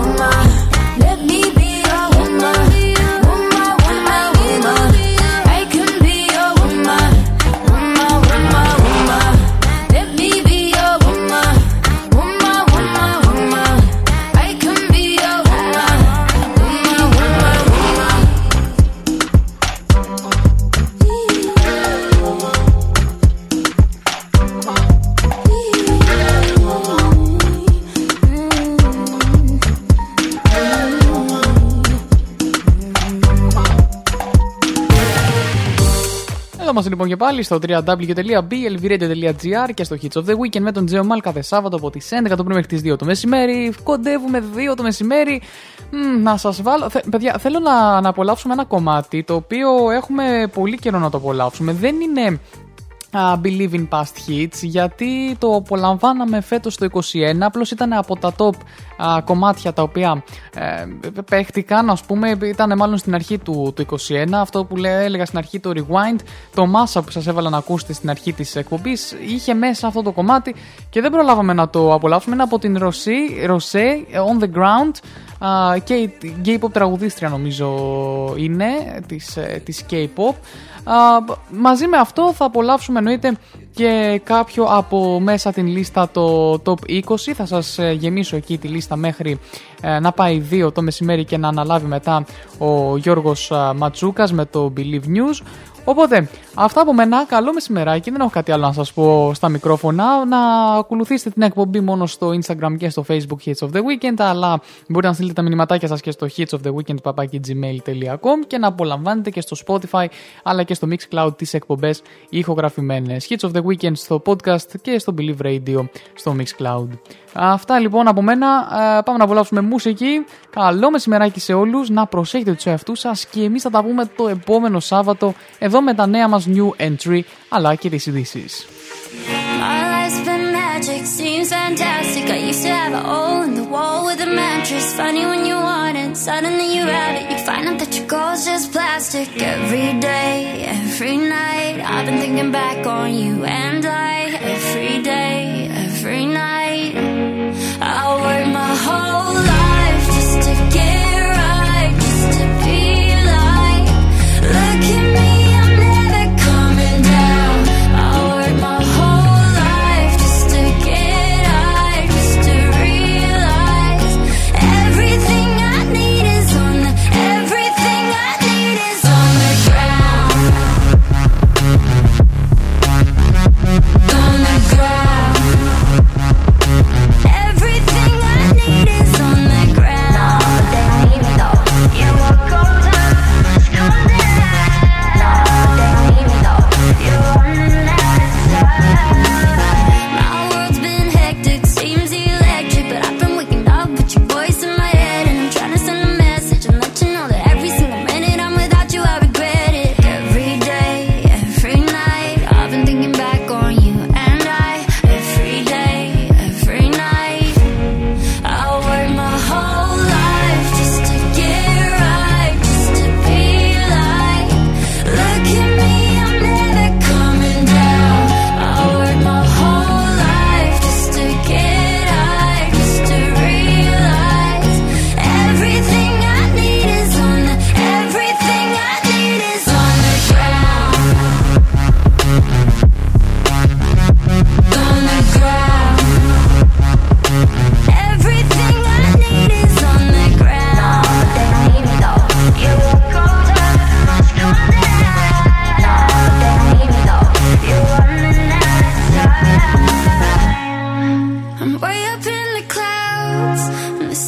Woman, let me be your woman. Εδώ είμαστε λοιπόν και πάλι στο www.blvradio.gr και στο Hits of the Weekend με τον Τζέο Μάλ κάθε Σάββατο από τις 11 το πρωί μέχρι τις 2 το μεσημέρι. Κοντεύουμε 2 το μεσημέρι. Μμ, να σας βάλω. Θε, παιδιά, θέλω να, να απολαύσουμε ένα κομμάτι το οποίο έχουμε πολύ καιρό να το απολαύσουμε. Δεν είναι α, Believe in Past Hits γιατί το απολαμβάναμε φέτος το 21 απλώς ήταν από τα top α, κομμάτια τα οποία ε, παίχτηκαν ας πούμε ήταν μάλλον στην αρχή του, του 21 αυτό που λέ, έλεγα στην αρχή το Rewind. Το Massa που σας έβαλα να ακούσετε στην αρχή της εκπομπής είχε μέσα αυτό το κομμάτι και δεν προλάβαμε να το απολαύσουμε. Είναι από την Rosé, Rosé On The Ground. Α, και η gay pop τραγουδίστρια νομίζω είναι της, ε, της K-pop. Α, μαζί με αυτό θα απολαύσουμε εννοείται και κάποιο από μέσα την λίστα το top 20 θα σας ε, γεμίσω εκεί τη λίστα μέχρι ε, να πάει 2 το μεσημέρι και να αναλάβει μετά ο Γιώργος α, Ματσούκας με το Believe News Οπότε, αυτά από μένα. Καλό μεσημεράκι. Δεν έχω κάτι άλλο να σας πω στα μικρόφωνα. Να ακολουθήσετε την εκπομπή μόνο στο Instagram και στο Facebook Hits of the Weekend. Αλλά μπορείτε να στείλετε τα μηνυματάκια σας και στο hits of the weekend papakigmail.com και να απολαμβάνετε και στο Spotify αλλά και στο Mixcloud τις εκπομπές ηχογραφημένες. Hits of the Weekend στο podcast και στο Believe Radio στο Mixcloud. Αυτά λοιπόν από μένα. Ε, πάμε να απολαύσουμε μουσική. Καλό μεσημεράκι σε όλους. Να προσέχετε τους εαυτούς σας και εμείς θα τα πούμε το επόμενο Σάββατο εδώ με τα νέα μας new entry αλλά και τις ειδήσεις. My life's been magic, seems fantastic. I used to have a hole in the wall with a mattress. Funny when you want it, suddenly you have it. You find out that your goal's just plastic. Every day, every night, I've been thinking back on you and I.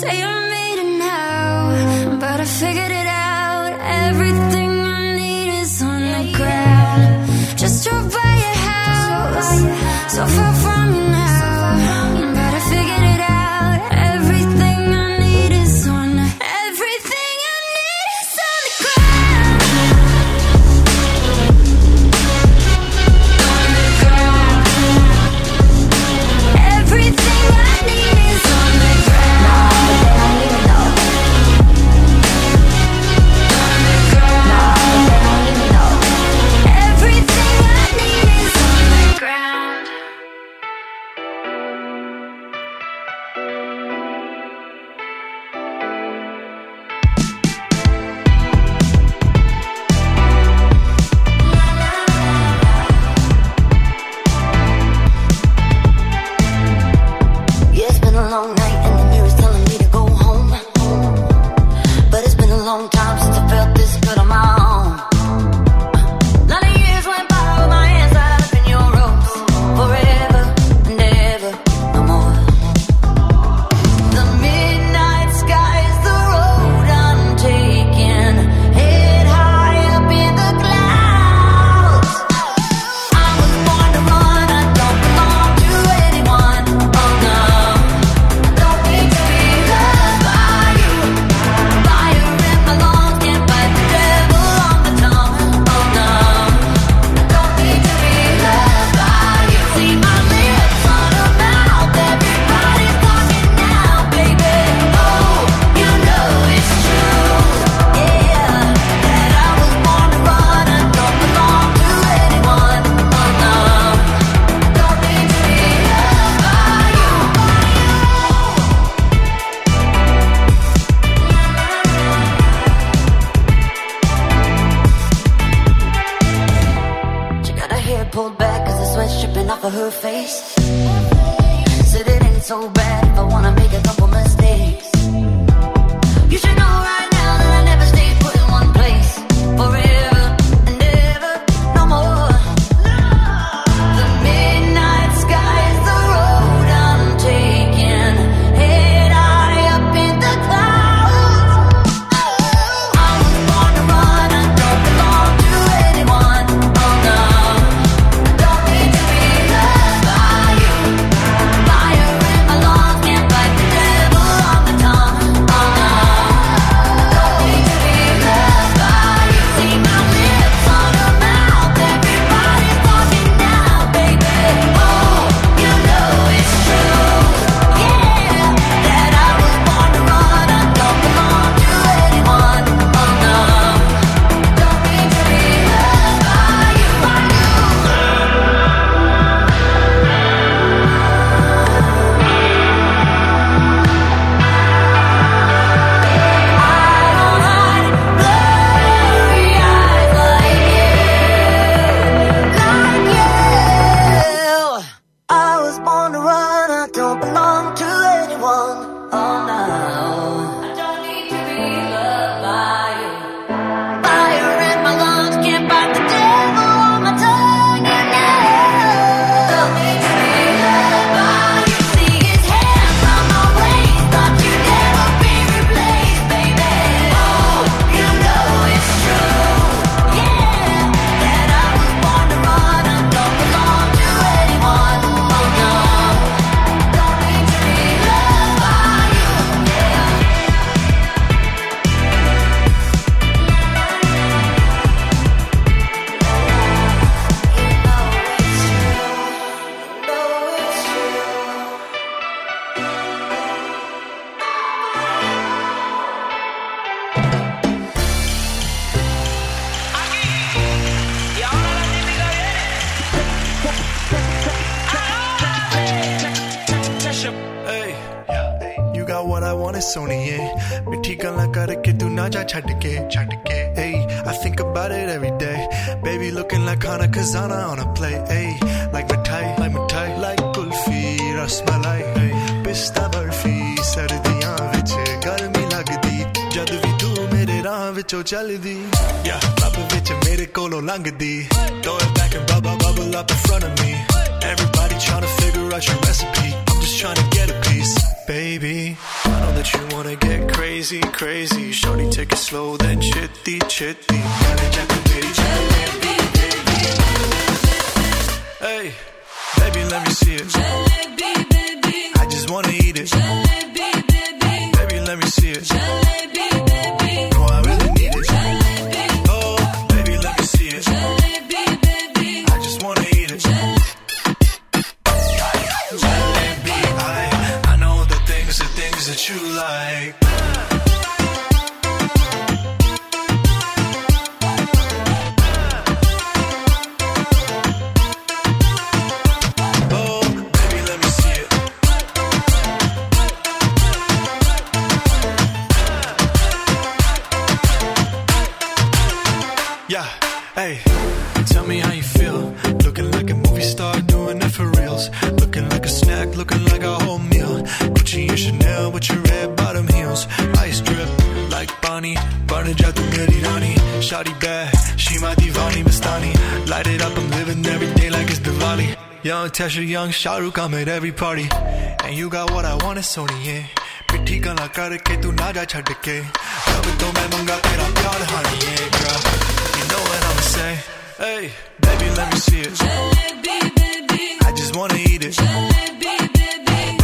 say I made it now, but I figured it out. Everything I need is on the ground. Just drove by your house, so far. wanna play, ayy Like mithai, like mithai, like kulfi, rasmalai ayy eh? pista barfi, sardiyan vich garmi lagdi Jad vi tu mere raah vichon chaldi Yeah, club vich mere kolon langdi Throw it back and bubble, bubble up in front of me Everybody tryna figure out your recipe. I'm just tryna get a piece, baby I know that you wanna get crazy, crazy. Shorty, take it slow, then chitty, chitty. Baby, baby, baby. Hey, baby, let me see it. I just wanna eat it. Baby, let me see it. Oh, I really need it. Oh, baby, let me see it. I just wanna eat it. Jalebi, I, I know the things, the things that you like. Young Tesha, young Shahrukh, I'm at every party. And you got what I want, it's Sony, yeah. मिठी गला करके तू ना जा छड़ के अब तो मैं मंगा तेरा प्यार honey, yeah, girl. You know what I'ma say? Hey, baby, let me see it. I just wanna eat it.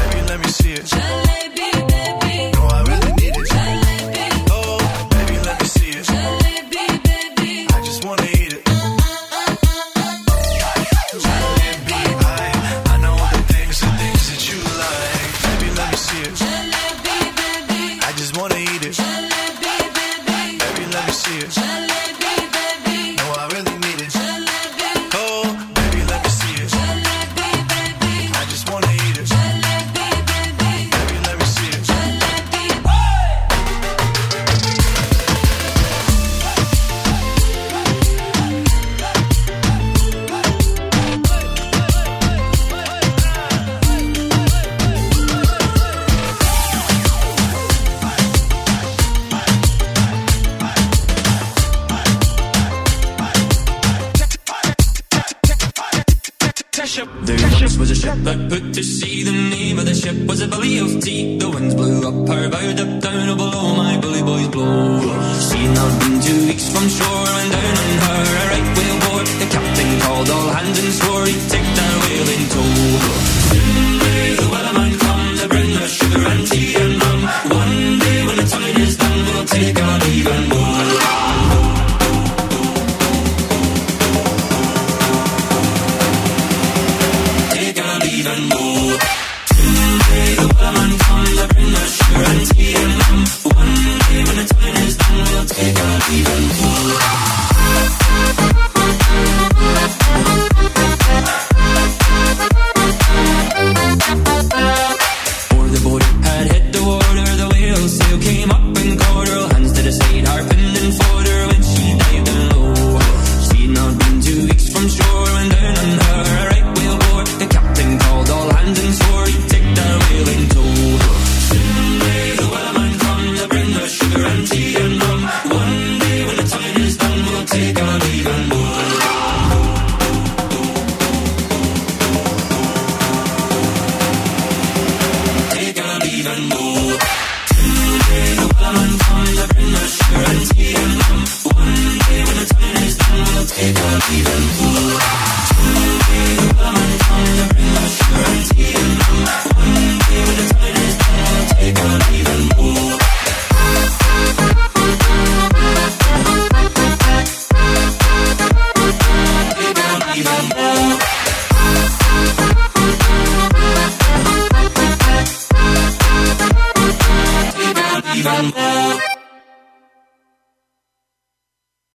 Baby, let me see it. No, to see the name of the ship was a bully of tea. The winds blew up her bow, up down, oh below my bully boys blow. Seen out been two weeks from shore, and down on her a right whale bore. The captain called all hands and swore he'd take that whale in tow.